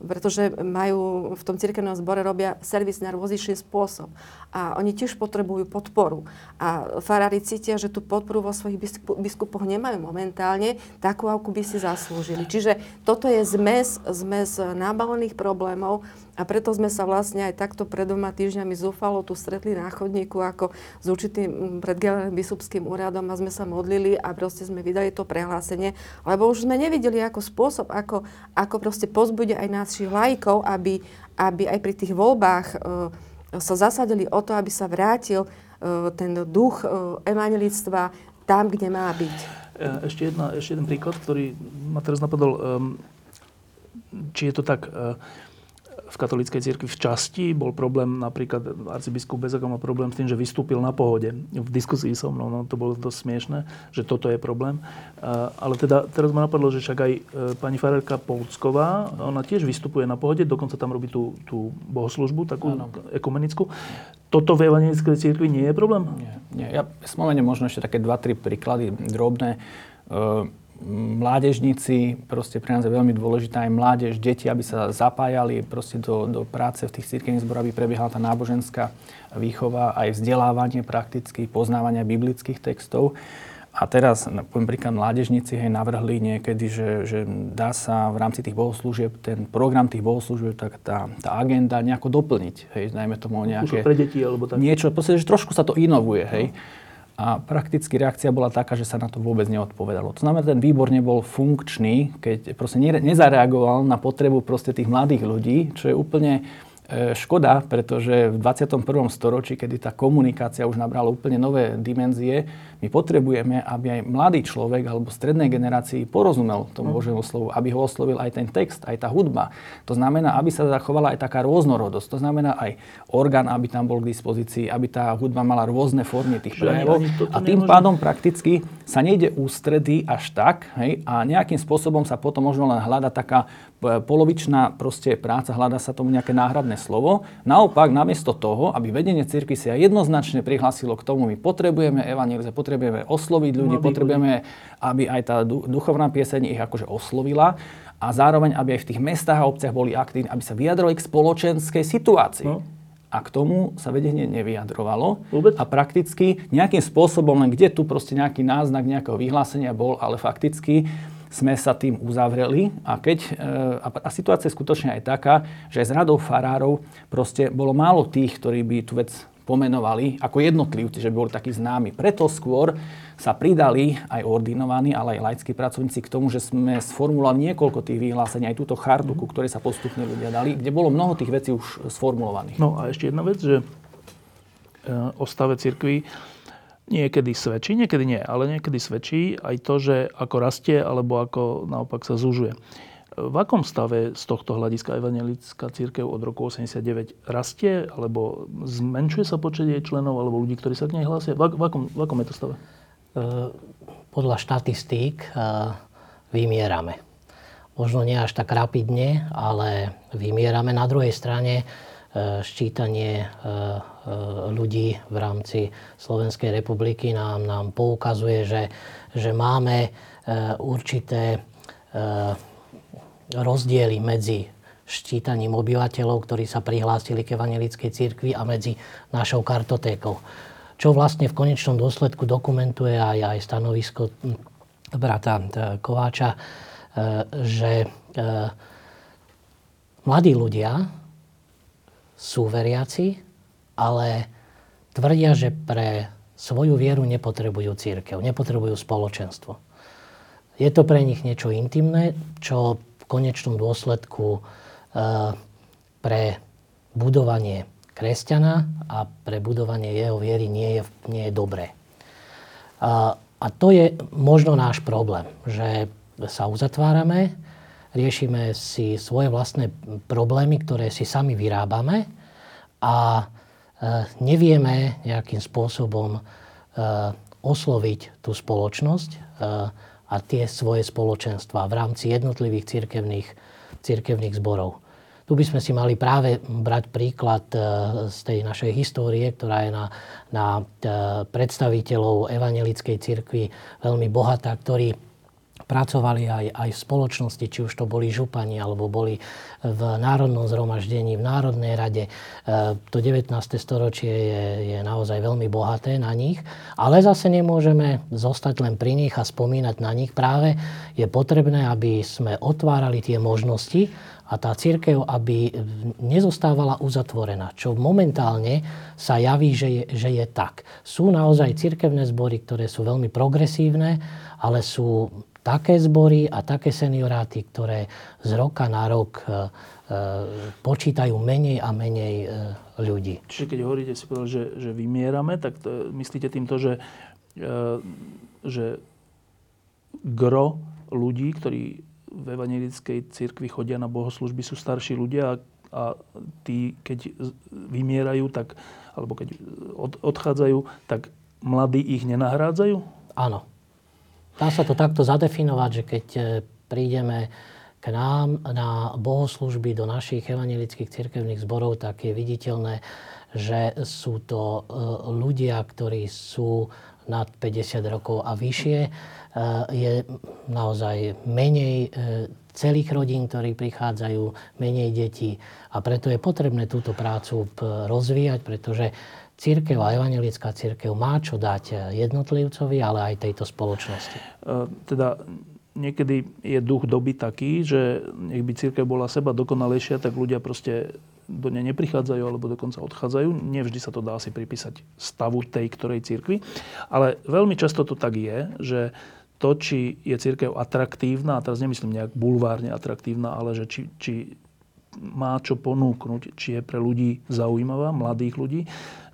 pretože majú v tom cirkevnom zbore robia servis na rôzny spôsob. A oni tiež potrebujú podporu. A farári cítia, že tú podporu vo svojich biskupoch nemajú momentálne, takú, akú by si zaslúžili. Čiže toto je zmes, zmes nábalených problémov, a preto sme sa vlastne aj takto pred dvoma týždňami zúfalo tu stretli na chodníku ako s určitým predgeleným biskupským úradom a sme sa modlili a proste sme vydali to prehlásenie, lebo už sme nevideli ako spôsob, ako, ako proste pozbudiť aj našich lajkov, aby, aby aj pri tých voľbách e, sa zasadili o to, aby sa vrátil e, ten duch e, evangelictva tam, kde má byť. Ešte, jedna, ešte jeden príklad, ktorý ma teraz napadol. Či je to tak, v katolíckej cirkvi v časti bol problém, napríklad arcibiskup Bezaka mal problém s tým, že vystúpil na pohode v diskusii so mnou, no to bolo dosť smiešné, že toto je problém. Ale teda teraz ma napadlo, že však aj pani farárka Polsková, ona tiež vystupuje na pohode, dokonca tam robí tú, tú bohoslužbu, takú ano. ekumenickú. Toto v evangelickej cirkvi nie je problém? Nie, nie. Ja spomeniem možno ešte také dva, tri príklady drobné. Uh, mládežníci, proste pre nás je veľmi dôležitá aj mládež, deti, aby sa zapájali proste do, do práce v tých cirkevných zboroch, aby prebiehala tá náboženská výchova, aj vzdelávanie prakticky, poznávania biblických textov. A teraz, poviem príklad, mládežníci hej, navrhli niekedy, že, že dá sa v rámci tých bohoslúžieb, ten program tých bohoslúžieb, tak tá, tá agenda nejako doplniť. Hej, najmä tomu nejaké... Už pre deti alebo tak. Niečo, proste, že trošku sa to inovuje, hej. No. A prakticky reakcia bola taká, že sa na to vôbec neodpovedalo. To znamená, ten výbor nebol funkčný, keď proste nezareagoval na potrebu proste tých mladých ľudí, čo je úplne E, škoda, pretože v 21. storočí, kedy tá komunikácia už nabrala úplne nové dimenzie, my potrebujeme, aby aj mladý človek alebo strednej generácii porozumel tomu mm. Božiemu slovu, aby ho oslovil aj ten text, aj tá hudba. To znamená, aby sa zachovala aj taká rôznorodosť. To znamená aj orgán, aby tam bol k dispozícii, aby tá hudba mala rôzne formy tých prejavov. A tým nemôžem... pádom prakticky sa nejde ústredy až tak hej, a nejakým spôsobom sa potom možno len hľada taká polovičná proste práca, hľada sa tomu nejaké náhradné slovo. Naopak, namiesto toho, aby vedenie cirkvi sa jednoznačne prihlásilo k tomu, my potrebujeme evangelizovať, potrebujeme osloviť ľudí, Mladý potrebujeme, aby aj tá duchovná pieseň ich akože oslovila a zároveň, aby aj v tých mestách a obciach boli aktívni, aby sa vyjadrovali k spoločenskej situácii. No. A k tomu sa vedenie nevyjadrovalo. Vôbec? A prakticky nejakým spôsobom, len kde tu proste nejaký náznak nejakého vyhlásenia bol, ale fakticky sme sa tým uzavreli a, keď, e, a situácia je skutočne aj taká, že aj z radou farárov proste bolo málo tých, ktorí by tú vec pomenovali ako jednotlivci, že by boli takí známi. Preto skôr sa pridali aj ordinovaní, ale aj laickí pracovníci k tomu, že sme sformulovali niekoľko tých vyhlásení, aj túto chartu, ku ktorej sa postupne ľudia dali, kde bolo mnoho tých vecí už sformulovaných. No a ešte jedna vec, že e, o stave cirkvi niekedy svedčí, niekedy nie, ale niekedy svedčí aj to, že ako rastie alebo ako naopak sa zužuje. V akom stave z tohto hľadiska evangelická církev od roku 89 rastie, alebo zmenšuje sa počet jej členov, alebo ľudí, ktorí sa k nej hlásia? V, akom, v akom je to stave? E, podľa štatistík e, vymierame. Možno nie až tak rapidne, ale vymierame. Na druhej strane ščítanie Eh, ľudí v rámci Slovenskej republiky nám, nám poukazuje, že, že máme eh, určité eh, rozdiely medzi ščítaním obyvateľov, ktorí sa prihlásili k evangelickej cirkvi a medzi našou kartotékou. Čo vlastne v konečnom dôsledku dokumentuje aj, aj stanovisko hm, brata Kováča, že mladí ľudia sú veriaci, ale tvrdia, že pre svoju vieru nepotrebujú církev, nepotrebujú spoločenstvo. Je to pre nich niečo intimné, čo konečnom dôsledku e, pre budovanie kresťana a pre budovanie jeho viery nie je, nie je dobré. A, a to je možno náš problém, že sa uzatvárame, riešime si svoje vlastné problémy, ktoré si sami vyrábame a E, nevieme nejakým spôsobom e, osloviť tú spoločnosť a tie svoje spoločenstva v rámci jednotlivých cirkevných, cirkevných zborov. Tu by sme si mali práve brať príklad z tej našej histórie, ktorá je na, na predstaviteľov evangelickej cirkvi veľmi bohatá, ktorí pracovali aj, aj v spoločnosti, či už to boli župani, alebo boli v Národnom zhromaždení, v Národnej rade. E, to 19. storočie je, je naozaj veľmi bohaté na nich, ale zase nemôžeme zostať len pri nich a spomínať na nich. Práve je potrebné, aby sme otvárali tie možnosti a tá církev, aby nezostávala uzatvorená, čo momentálne sa javí, že je, že je tak. Sú naozaj církevné zbory, ktoré sú veľmi progresívne, ale sú také zbory a také senioráty, ktoré z roka na rok e, e, počítajú menej a menej e, ľudí. Čiže keď hovoríte, si povedal, že, že vymierame, tak to, myslíte týmto, že, že gro ľudí, ktorí v evangelickej cirkvi chodia na bohoslužby, sú starší ľudia a, a tí, keď vymierajú, tak, alebo keď od, odchádzajú, tak mladí ich nenahrádzajú? Áno. Dá sa to takto zadefinovať, že keď e, prídeme k nám na bohoslužby do našich evangelických cirkevných zborov, tak je viditeľné, že sú to e, ľudia, ktorí sú nad 50 rokov a vyššie. E, je naozaj menej celých rodín, ktorí prichádzajú, menej detí. A preto je potrebné túto prácu rozvíjať, pretože církev a evangelická církev má čo dať jednotlivcovi, ale aj tejto spoločnosti. Teda niekedy je duch doby taký, že nech by církev bola seba dokonalejšia, tak ľudia proste do nej neprichádzajú alebo dokonca odchádzajú. Nevždy sa to dá asi pripísať stavu tej ktorej církvy. Ale veľmi často to tak je, že to, či je církev atraktívna, a teraz nemyslím nejak bulvárne atraktívna, ale že či, či má čo ponúknuť, či je pre ľudí zaujímavá, mladých ľudí,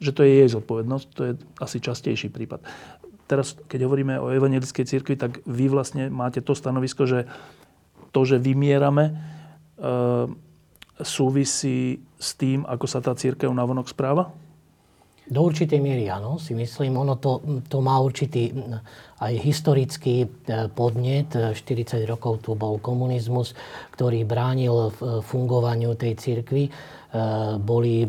že to je jej zodpovednosť, to je asi častejší prípad teraz, keď hovoríme o evangelickej cirkvi, tak vy vlastne máte to stanovisko, že to, že vymierame, e, súvisí s tým, ako sa tá církev navonok správa? Do určitej miery áno, si myslím. Ono to, to má určitý aj historický e, podnet. 40 rokov tu bol komunizmus, ktorý bránil fungovaniu tej cirkvi boli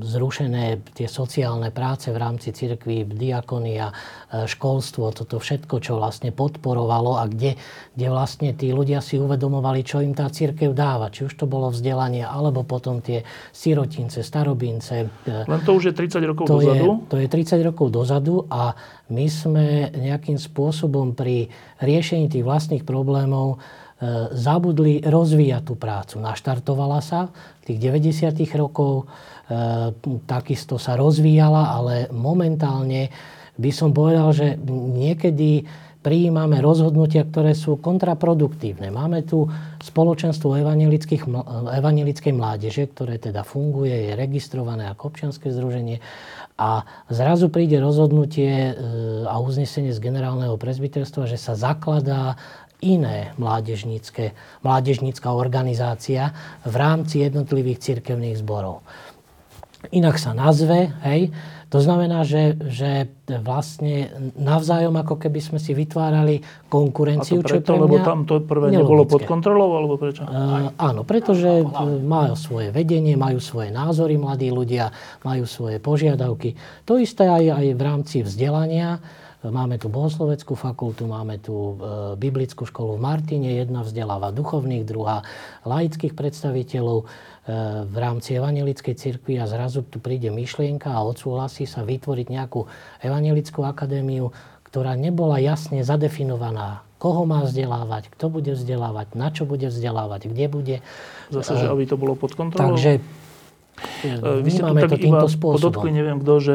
zrušené tie sociálne práce v rámci cirkví, diakonia, eh, školstvo, toto všetko, čo vlastne podporovalo a kde, kde vlastne tí ľudia si uvedomovali, čo im tá církev dáva. Či už to bolo vzdelanie, alebo potom tie sirotince, starobince. Eh, Len to už je 30 rokov to dozadu? Je, to je 30 rokov dozadu a my sme nejakým spôsobom pri riešení tých vlastných problémov zabudli rozvíjať tú prácu. Naštartovala sa v tých 90. rokov, e, takisto sa rozvíjala, ale momentálne by som povedal, že niekedy prijímame rozhodnutia, ktoré sú kontraproduktívne. Máme tu spoločenstvo evangelickej mládeže, ktoré teda funguje, je registrované ako občianske združenie a zrazu príde rozhodnutie e, a uznesenie z generálneho prezbiterstva, že sa zakladá iné mládežnícke, mládežnícka organizácia v rámci jednotlivých cirkevných zborov. Inak sa nazve, hej, to znamená, že, že vlastne navzájom ako keby sme si vytvárali konkurenciu, A to preto, čo je pre mňa lebo tam to prvé nelogické. nebolo pod kontrolou, alebo prečo? Uh, áno, pretože majú svoje vedenie, majú svoje názory mladí ľudia, majú svoje požiadavky. To isté aj, aj v rámci vzdelania Máme tu bohosloveckú fakultu, máme tu e, biblickú školu v Martine, jedna vzdeláva duchovných, druhá laických predstaviteľov e, v rámci evangelickej cirkvi a zrazu tu príde myšlienka a odsúhlasí sa vytvoriť nejakú evangelickú akadémiu, ktorá nebola jasne zadefinovaná, koho má vzdelávať, kto bude vzdelávať, na čo bude vzdelávať, kde bude. Zase, že e, aby to bolo pod kontrolou? Takže vy ste to tak to iba podotkli, neviem kto, že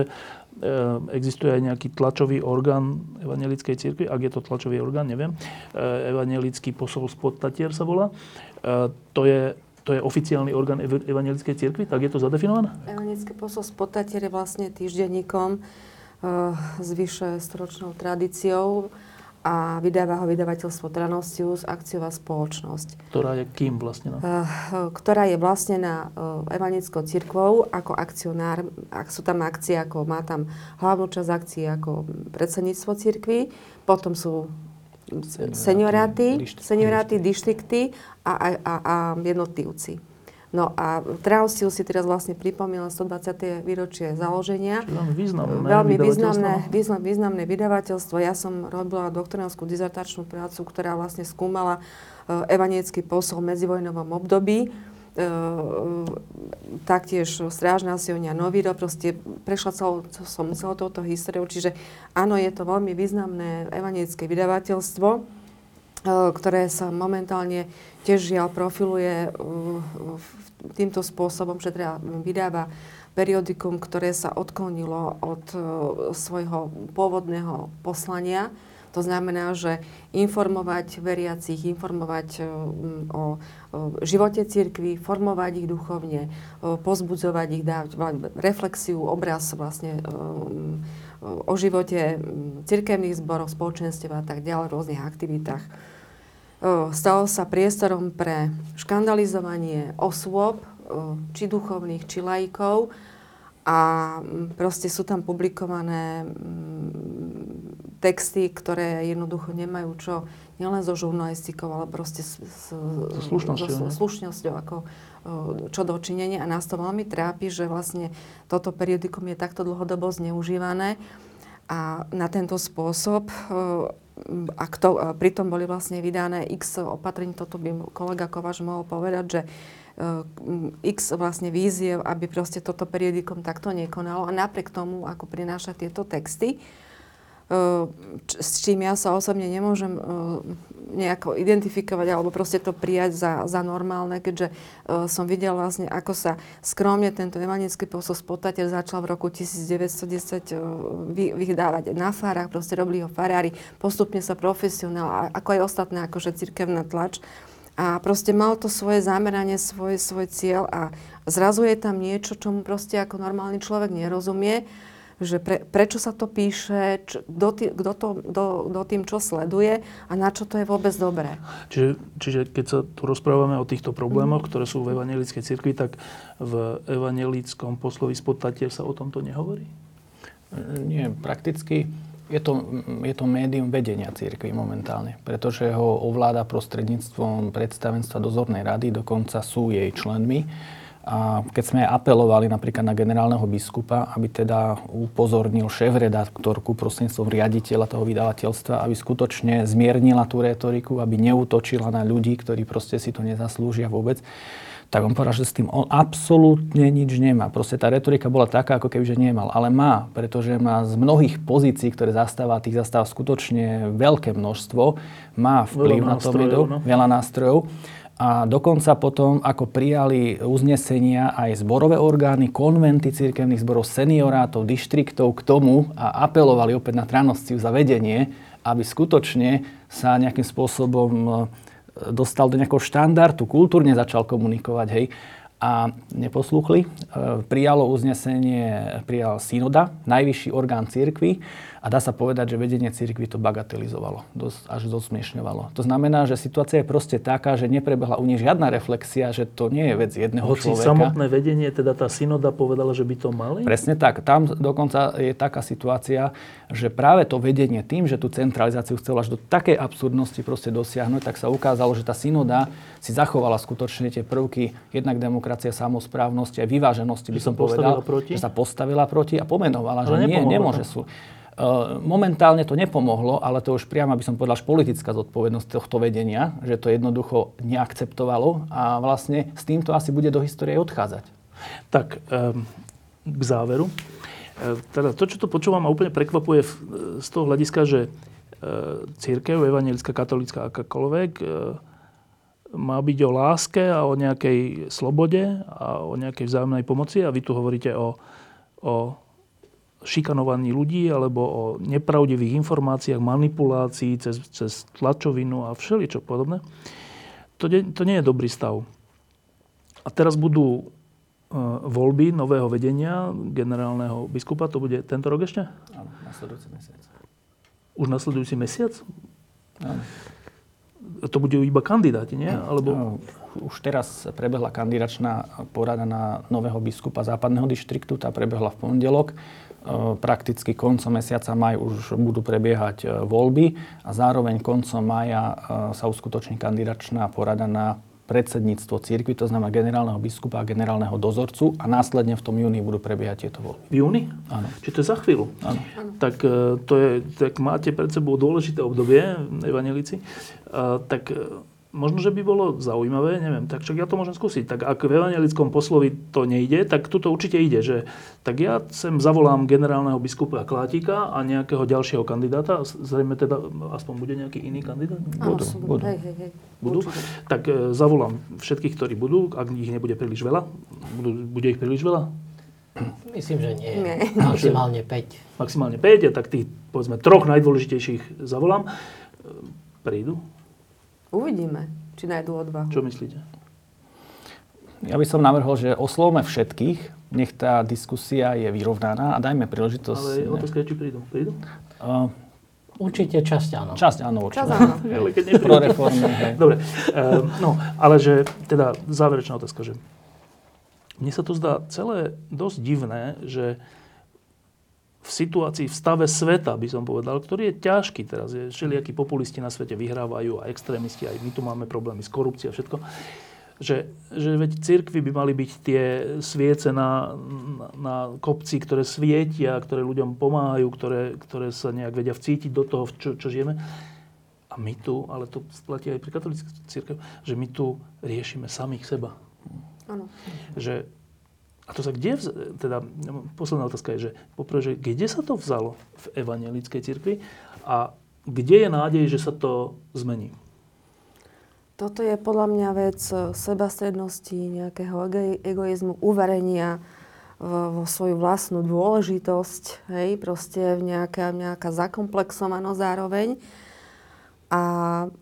existuje aj nejaký tlačový orgán Evangelickej cirkvi, ak je to tlačový orgán, neviem. Eh, Evangelický posol spod sa volá. Eh, to je, to je oficiálny orgán Evangelickej cirkvi, tak je to zadefinované? Posol Tatier je vlastne týždenníkom s vyše storočnou tradíciou a vydáva ho vydavateľstvo Tranosius, akciová spoločnosť. Ktorá je kým vlastne? No? Uh, ktorá je vlastne na uh, evanickou cirkvou ako akcionár. Ak sú tam akcie, ako má tam hlavnú časť akcií ako predsedníctvo cirkvy, potom sú senioráty, senioráty, dištrikty a, a, a jednotlivci. No a Trausil si teraz vlastne pripomínal 120. výročie založenia. Významné Veľmi významné, význam, významné vydavateľstvo. Ja som robila doktoránskú dizertačnú prácu, ktorá vlastne skúmala uh, evaniecký posol v medzivojnovom období. Uh, taktiež Strážna Sionia, Nový rok, proste prešla celou, som celou touto históriou, čiže áno, je to veľmi významné evaniecké vydavateľstvo ktoré sa momentálne tiež žiaľ profiluje týmto spôsobom, že teda vydáva periodikum, ktoré sa odklonilo od svojho pôvodného poslania. To znamená, že informovať veriacich, informovať o, živote cirkvi, formovať ich duchovne, pozbudzovať ich, dať reflexiu, obraz vlastne o živote cirkevných zborov, spoločenstiev a tak ďalej, rôznych aktivitách. Stalo sa priestorom pre škandalizovanie osôb, či duchovných, či laikov. A proste sú tam publikované texty, ktoré jednoducho nemajú čo nielen so žurnalistikou, ale proste s, s, so slušnosťou, so slušnosťou ako, čo dočinenie. A nás to veľmi trápi, že vlastne toto periodikum je takto dlhodobo zneužívané. A na tento spôsob a kto, a pritom boli vlastne vydané x opatrení, toto by kolega Kovač mohol povedať, že x vlastne víziev, aby proste toto periodikum takto nekonalo a napriek tomu, ako prináša tieto texty, s čím ja sa osobne nemôžem nejako identifikovať alebo proste to prijať za, za normálne, keďže som videl vlastne, ako sa skromne tento evanický posol spotateľ začal v roku 1910 vydávať na farách, proste robili ho farári, postupne sa profesionál, ako aj ostatné, akože cirkevná tlač. A proste mal to svoje zameranie, svoj, svoj cieľ a zrazu je tam niečo, čomu proste ako normálny človek nerozumie že pre, prečo sa to píše, kto to, do tým čo sleduje a na čo to je vôbec dobré. Čiže, čiže keď sa tu rozprávame o týchto problémoch, mm. ktoré sú v evangelickej cirkvi, tak v evangelickom poslovi spodtatie sa o tomto nehovorí? Nie, prakticky je to, je to médium vedenia církvy momentálne, pretože ho ovláda prostredníctvom predstavenstva dozornej rady, dokonca sú jej členmi a keď sme apelovali napríklad na generálneho biskupa, aby teda upozornil šéf-redaktorku prostredníctvom riaditeľa toho vydavateľstva, aby skutočne zmiernila tú retoriku, aby neútočila na ľudí, ktorí proste si to nezaslúžia vôbec, tak on povedal, že s tým on absolútne nič nemá. Proste tá retorika bola taká, ako keby že nemal. Ale má, pretože má z mnohých pozícií, ktoré zastáva, tých zastáva skutočne veľké množstvo, má vplyv veľa na to, no? veľa nástrojov. A dokonca potom, ako prijali uznesenia aj zborové orgány, konventy cirkevných zborov, seniorátov, dištriktov k tomu a apelovali opäť na Tranosciu za vedenie, aby skutočne sa nejakým spôsobom e, dostal do nejakého štandardu, kultúrne začal komunikovať, hej, a neposlúchli. E, prijalo uznesenie, prijal synoda, najvyšší orgán cirkvy, a dá sa povedať, že vedenie cirkvi to bagatelizovalo, dosť, až zosmiešňovalo. To znamená, že situácia je proste taká, že neprebehla u nich žiadna reflexia, že to nie je vec jedného Hoci človeka. samotné vedenie, teda tá synoda povedala, že by to mali? Presne tak. Tam dokonca je taká situácia, že práve to vedenie tým, že tú centralizáciu chcelo až do takej absurdnosti proste dosiahnuť, tak sa ukázalo, že tá synoda si zachovala skutočne tie prvky jednak demokracie, samozprávnosti a vyváženosti, by som povedal, proti? že sa postavila proti a pomenovala, Ale že nie, nemôže sú. Eh, momentálne to nepomohlo, ale to už priamo by som povedal, až politická zodpovednosť tohto vedenia, že to jednoducho neakceptovalo a vlastne s týmto asi bude do histórie odchádzať. Tak, ehm, k záveru. Eh, teda to, čo to počúvam a úplne prekvapuje z toho hľadiska, že eh, církev, evangelická, katolická, akákoľvek, má byť o láske a o nejakej slobode a o nejakej vzájomnej pomoci a vy tu hovoríte o, o šikanovaní ľudí alebo o nepravdivých informáciách, manipulácií cez, cez tlačovinu a všeličo podobné. To, nie, to nie je dobrý stav. A teraz budú uh, voľby nového vedenia generálneho biskupa. To bude tento rok ešte? Áno, nasledujúci mesiac. Už nasledujúci mesiac? Áno. To budú iba kandidáti, nie? Alebo... Už teraz prebehla kandidačná porada na nového biskupa západného dištriktu. Tá prebehla v pondelok. E, prakticky koncom mesiaca maj už budú prebiehať e, voľby a zároveň koncom maja e, sa uskutoční kandidačná porada na predsedníctvo cirkvi, to znamená generálneho biskupa a generálneho dozorcu a následne v tom júni budú prebiehať tieto voľby. V júni? Áno. Čiže to je za chvíľu? Áno. Tak, to je, tak máte pred sebou dôležité obdobie, evanelici. Tak možno, že by bolo zaujímavé, neviem, tak však ja to môžem skúsiť. Tak ak v evangelickom poslovi to nejde, tak tu to určite ide, že tak ja sem zavolám generálneho biskupa Klátika a nejakého ďalšieho kandidáta, zrejme teda aspoň bude nejaký iný kandidát? Áno, budú. budú. Hej, hej, hej. budú? Tak e, zavolám všetkých, ktorí budú, ak ich nebude príliš veľa. Budú, bude ich príliš veľa? Myslím, že nie. nie. Maximálne 5. Maximálne 5, a tak tých, povedzme, troch najdôležitejších zavolám. E, prídu? Uvidíme, či nájdú odvahu. Čo myslíte? Ja by som navrhol, že oslovme všetkých, nech tá diskusia je vyrovnaná a dajme príležitosť... Ale otázka je, či prídu. Prídu? Uh, Určite časť áno. časť áno, určite. Čas áno. Ale keď neprídu, Pro reformy, hej. Dobre, uh, no, ale že, teda záverečná otázka, že mne sa to zdá celé dosť divné, že v situácii, v stave sveta, by som povedal, ktorý je ťažký teraz, je, všelijakí populisti na svete vyhrávajú a extrémisti, aj my tu máme problémy s korupciou a všetko, že, že veď cirkvi by mali byť tie sviece na, na, kopci, ktoré svietia, ktoré ľuďom pomáhajú, ktoré, ktoré sa nejak vedia vcítiť do toho, čo, čo žijeme. A my tu, ale to platí aj pri katolíckej církev, že my tu riešime samých seba. Áno. Že, a to sa kde, vz, teda posledná otázka je, že poprvé, že kde sa to vzalo v evangelickej cirkvi a kde je nádej, že sa to zmení? Toto je podľa mňa vec e, sebastrednosti, nejakého ego- egoizmu, uverenia vo, vo svoju vlastnú dôležitosť, hej, proste nejaká, nejaká zakomplexovanosť zároveň. A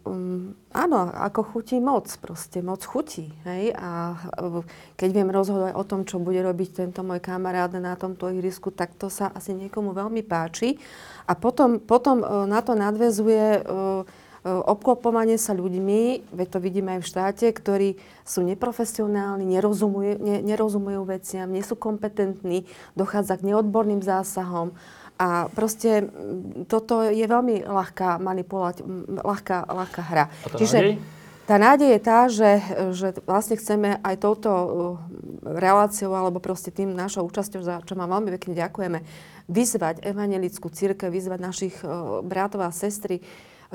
um, áno, ako chutí moc, proste moc chutí, hej. A uh, keď viem rozhodovať o tom, čo bude robiť tento môj kamarát na tomto ihrisku, tak to sa asi niekomu veľmi páči. A potom, potom uh, na to nadvezuje uh, obklopovanie sa ľuďmi, veď to vidíme aj v štáte, ktorí sú neprofesionálni, nerozumujú, ne, nerozumujú veciam, nie sú kompetentní, dochádza k neodborným zásahom. A proste toto je veľmi ľahká manipulovať, ľahká, ľahká hra. Čiže nádej? tá nádej je tá, že, že vlastne chceme aj touto uh, reláciou alebo proste tým našou účasťou, za čo vám veľmi pekne ďakujeme, vyzvať evangelickú církev, vyzvať našich uh, bratov a sestry,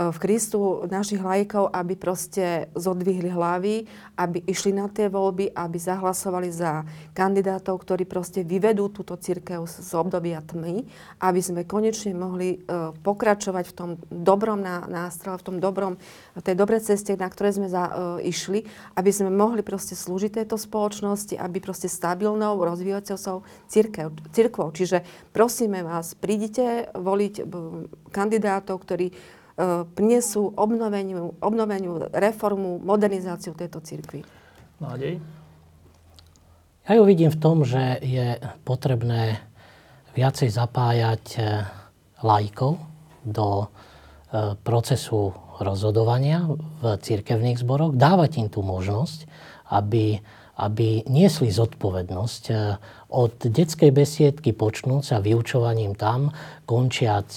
v Kristu našich lajkov, aby proste zodvihli hlavy, aby išli na tie voľby, aby zahlasovali za kandidátov, ktorí proste vyvedú túto církev z obdobia tmy, aby sme konečne mohli uh, pokračovať v tom dobrom nástroji, v tom dobrom, tej dobrej ceste, na ktorej sme za, uh, išli, aby sme mohli proste slúžiť tejto spoločnosti, aby proste stabilnou, rozvíjajúcou sa církev, církvou. Čiže prosíme vás, prídite voliť kandidátov, ktorí prinesú obnoveniu, obnoveniu, reformu, modernizáciu tejto cirkvi. Nádej? Ja ju vidím v tom, že je potrebné viacej zapájať e, laikov do e, procesu rozhodovania v cirkevných zboroch, dávať im tú možnosť, aby, aby niesli zodpovednosť od detskej besiedky počnúť sa vyučovaním tam, končiac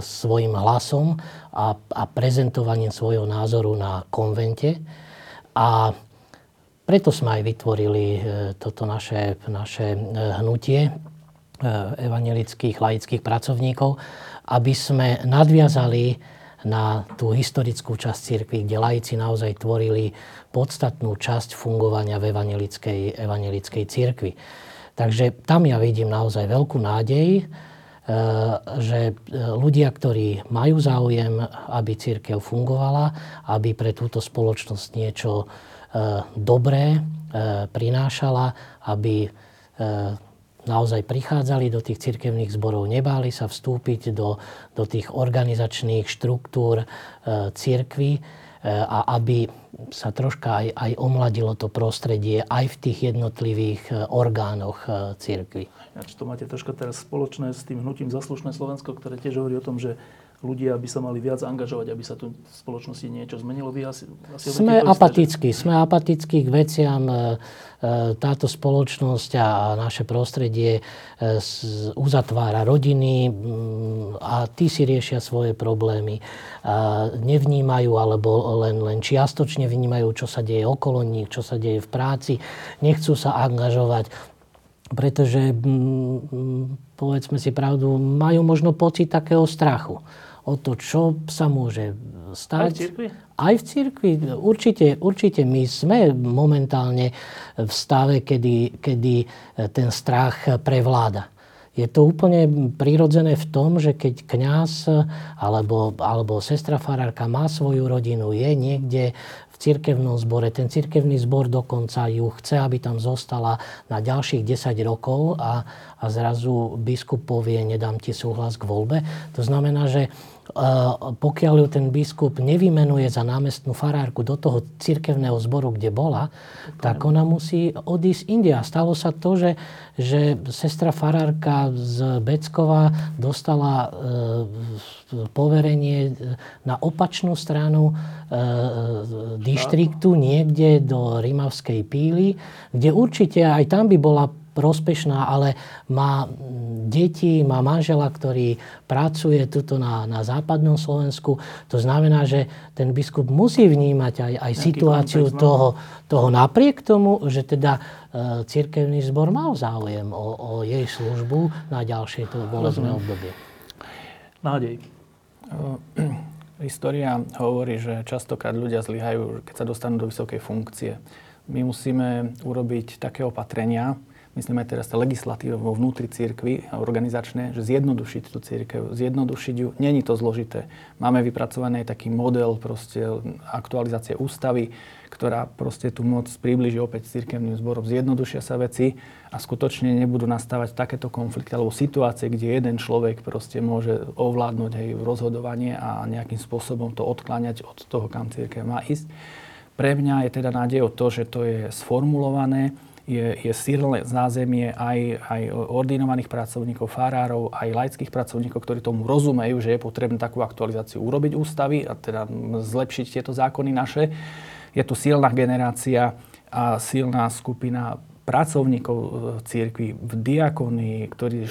svojim hlasom a, a prezentovaním svojho názoru na konvente. A preto sme aj vytvorili e, toto naše, naše e, hnutie e, evangelických laických pracovníkov, aby sme nadviazali na tú historickú časť cirkvi, kde laici naozaj tvorili podstatnú časť fungovania v evangelickej, evangelickej cirkvi. Takže tam ja vidím naozaj veľkú nádej, e, že e, ľudia, ktorí majú záujem, aby církev fungovala, aby pre túto spoločnosť niečo e, dobré prinášala, aby naozaj prichádzali do tých cirkevných zborov, nebáli sa vstúpiť do, do tých organizačných štruktúr církvy a aby sa troška aj, aj omladilo to prostredie aj v tých jednotlivých e, orgánoch e, církvy. Či to máte troška teraz spoločné s tým hnutím Zaslušné Slovensko, ktoré tiež hovorí o tom, že ľudia by sa mali viac angažovať, aby sa tu v spoločnosti niečo zmenilo? Vy asi, asi sme apatickí, sme apatickí k veciam. E, táto spoločnosť a naše prostredie e, uzatvára rodiny a tí si riešia svoje problémy. Nevnímajú alebo len, len čiastočne vnímajú, čo sa deje okolo nich, čo sa deje v práci. Nechcú sa angažovať pretože, povedzme si pravdu, majú možno pocit takého strachu o to, čo sa môže stať. Aj v cirkvi? Aj v cirkvi. Určite, určite my sme momentálne v stave, kedy, kedy ten strach prevláda. Je to úplne prirodzené v tom, že keď kňaz alebo, alebo sestra farárka má svoju rodinu, je niekde v cirkevnom zbore, ten cirkevný zbor dokonca ju chce, aby tam zostala na ďalších 10 rokov a, a zrazu biskup povie, nedám ti súhlas k voľbe. To znamená, že pokiaľ ju ten biskup nevymenuje za námestnú farárku do toho cirkevného zboru, kde bola, tak ona musí odísť India. Stalo sa to, že, že sestra farárka z Beckova dostala e, poverenie na opačnú stranu e, dištriktu, niekde do Rimavskej píly, kde určite aj tam by bola prospešná, ale má deti, má manžela, ktorý pracuje tuto na, na západnom Slovensku. To znamená, že ten biskup musí vnímať aj, aj situáciu kontext, no? toho, toho napriek tomu, že teda e, cirkevný zbor mal záujem o, o jej službu na ďalšie to bolestné obdobie. Nádej. História hovorí, že častokrát ľudia zlyhajú, keď sa dostanú do vysokej funkcie. My musíme urobiť také opatrenia, myslím aj teraz tá legislatíva vo vnútri církvy organizačné, že zjednodušiť tú církev, zjednodušiť ju. Není to zložité. Máme vypracovaný taký model proste aktualizácie ústavy, ktorá proste tu moc približí opäť církevným zborom, zjednodušia sa veci a skutočne nebudú nastávať takéto konflikty alebo situácie, kde jeden človek proste môže ovládnuť aj rozhodovanie a nejakým spôsobom to odkláňať od toho, kam církev má ísť. Pre mňa je teda nádej o to, že to je sformulované, je, je silné zázemie aj, aj ordinovaných pracovníkov, farárov, aj laických pracovníkov, ktorí tomu rozumejú, že je potrebné takú aktualizáciu urobiť ústavy a teda zlepšiť tieto zákony naše. Je tu silná generácia a silná skupina pracovníkov e, církvy v diakonii, ktorí e,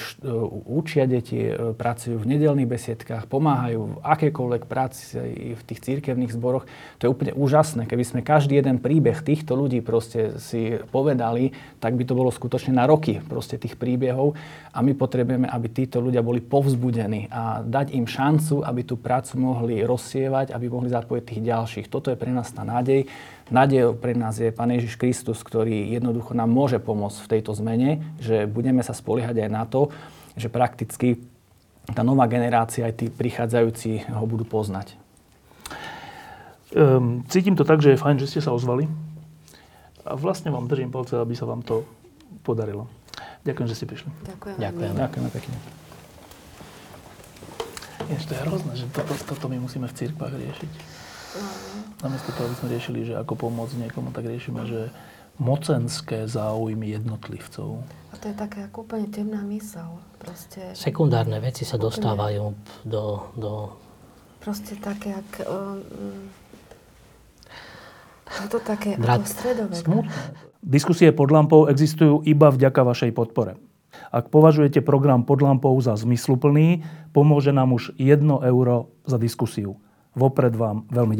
učia deti, e, pracujú v nedelných besiedkách, pomáhajú v akékoľvek práci v tých církevných zboroch. To je úplne úžasné. Keby sme každý jeden príbeh týchto ľudí proste si povedali, tak by to bolo skutočne na roky proste tých príbehov a my potrebujeme, aby títo ľudia boli povzbudení a dať im šancu, aby tú prácu mohli rozsievať, aby mohli zapojiť tých ďalších. Toto je pre nás tá nádej. Nádejou pre nás je Pán Ježiš Kristus, ktorý jednoducho nám môže pomôcť v tejto zmene, že budeme sa spoliehať aj na to, že prakticky tá nová generácia, aj tí prichádzajúci ho budú poznať. Um, cítim to tak, že je fajn, že ste sa ozvali. A vlastne vám držím palce, aby sa vám to podarilo. Ďakujem, že ste prišli. Ďakujem. Ďakujem. Ďakujeme pekne. To je hrozné, že toto, toto my musíme v cirkvách riešiť. Namiesto toho, aby sme riešili, že ako pomôcť niekomu, tak riešime, že mocenské záujmy jednotlivcov. A to je taká ako úplne temná mysel. Proste, Sekundárne veci sa dostávajú do, do... proste také, ak... Um, je to také Brat- ako stredovek. Smutné. Diskusie pod lampou existujú iba vďaka vašej podpore. Ak považujete program pod lampou za zmysluplný, pomôže nám už 1 euro za diskusiu. Vopred vám veľmi ďakujem.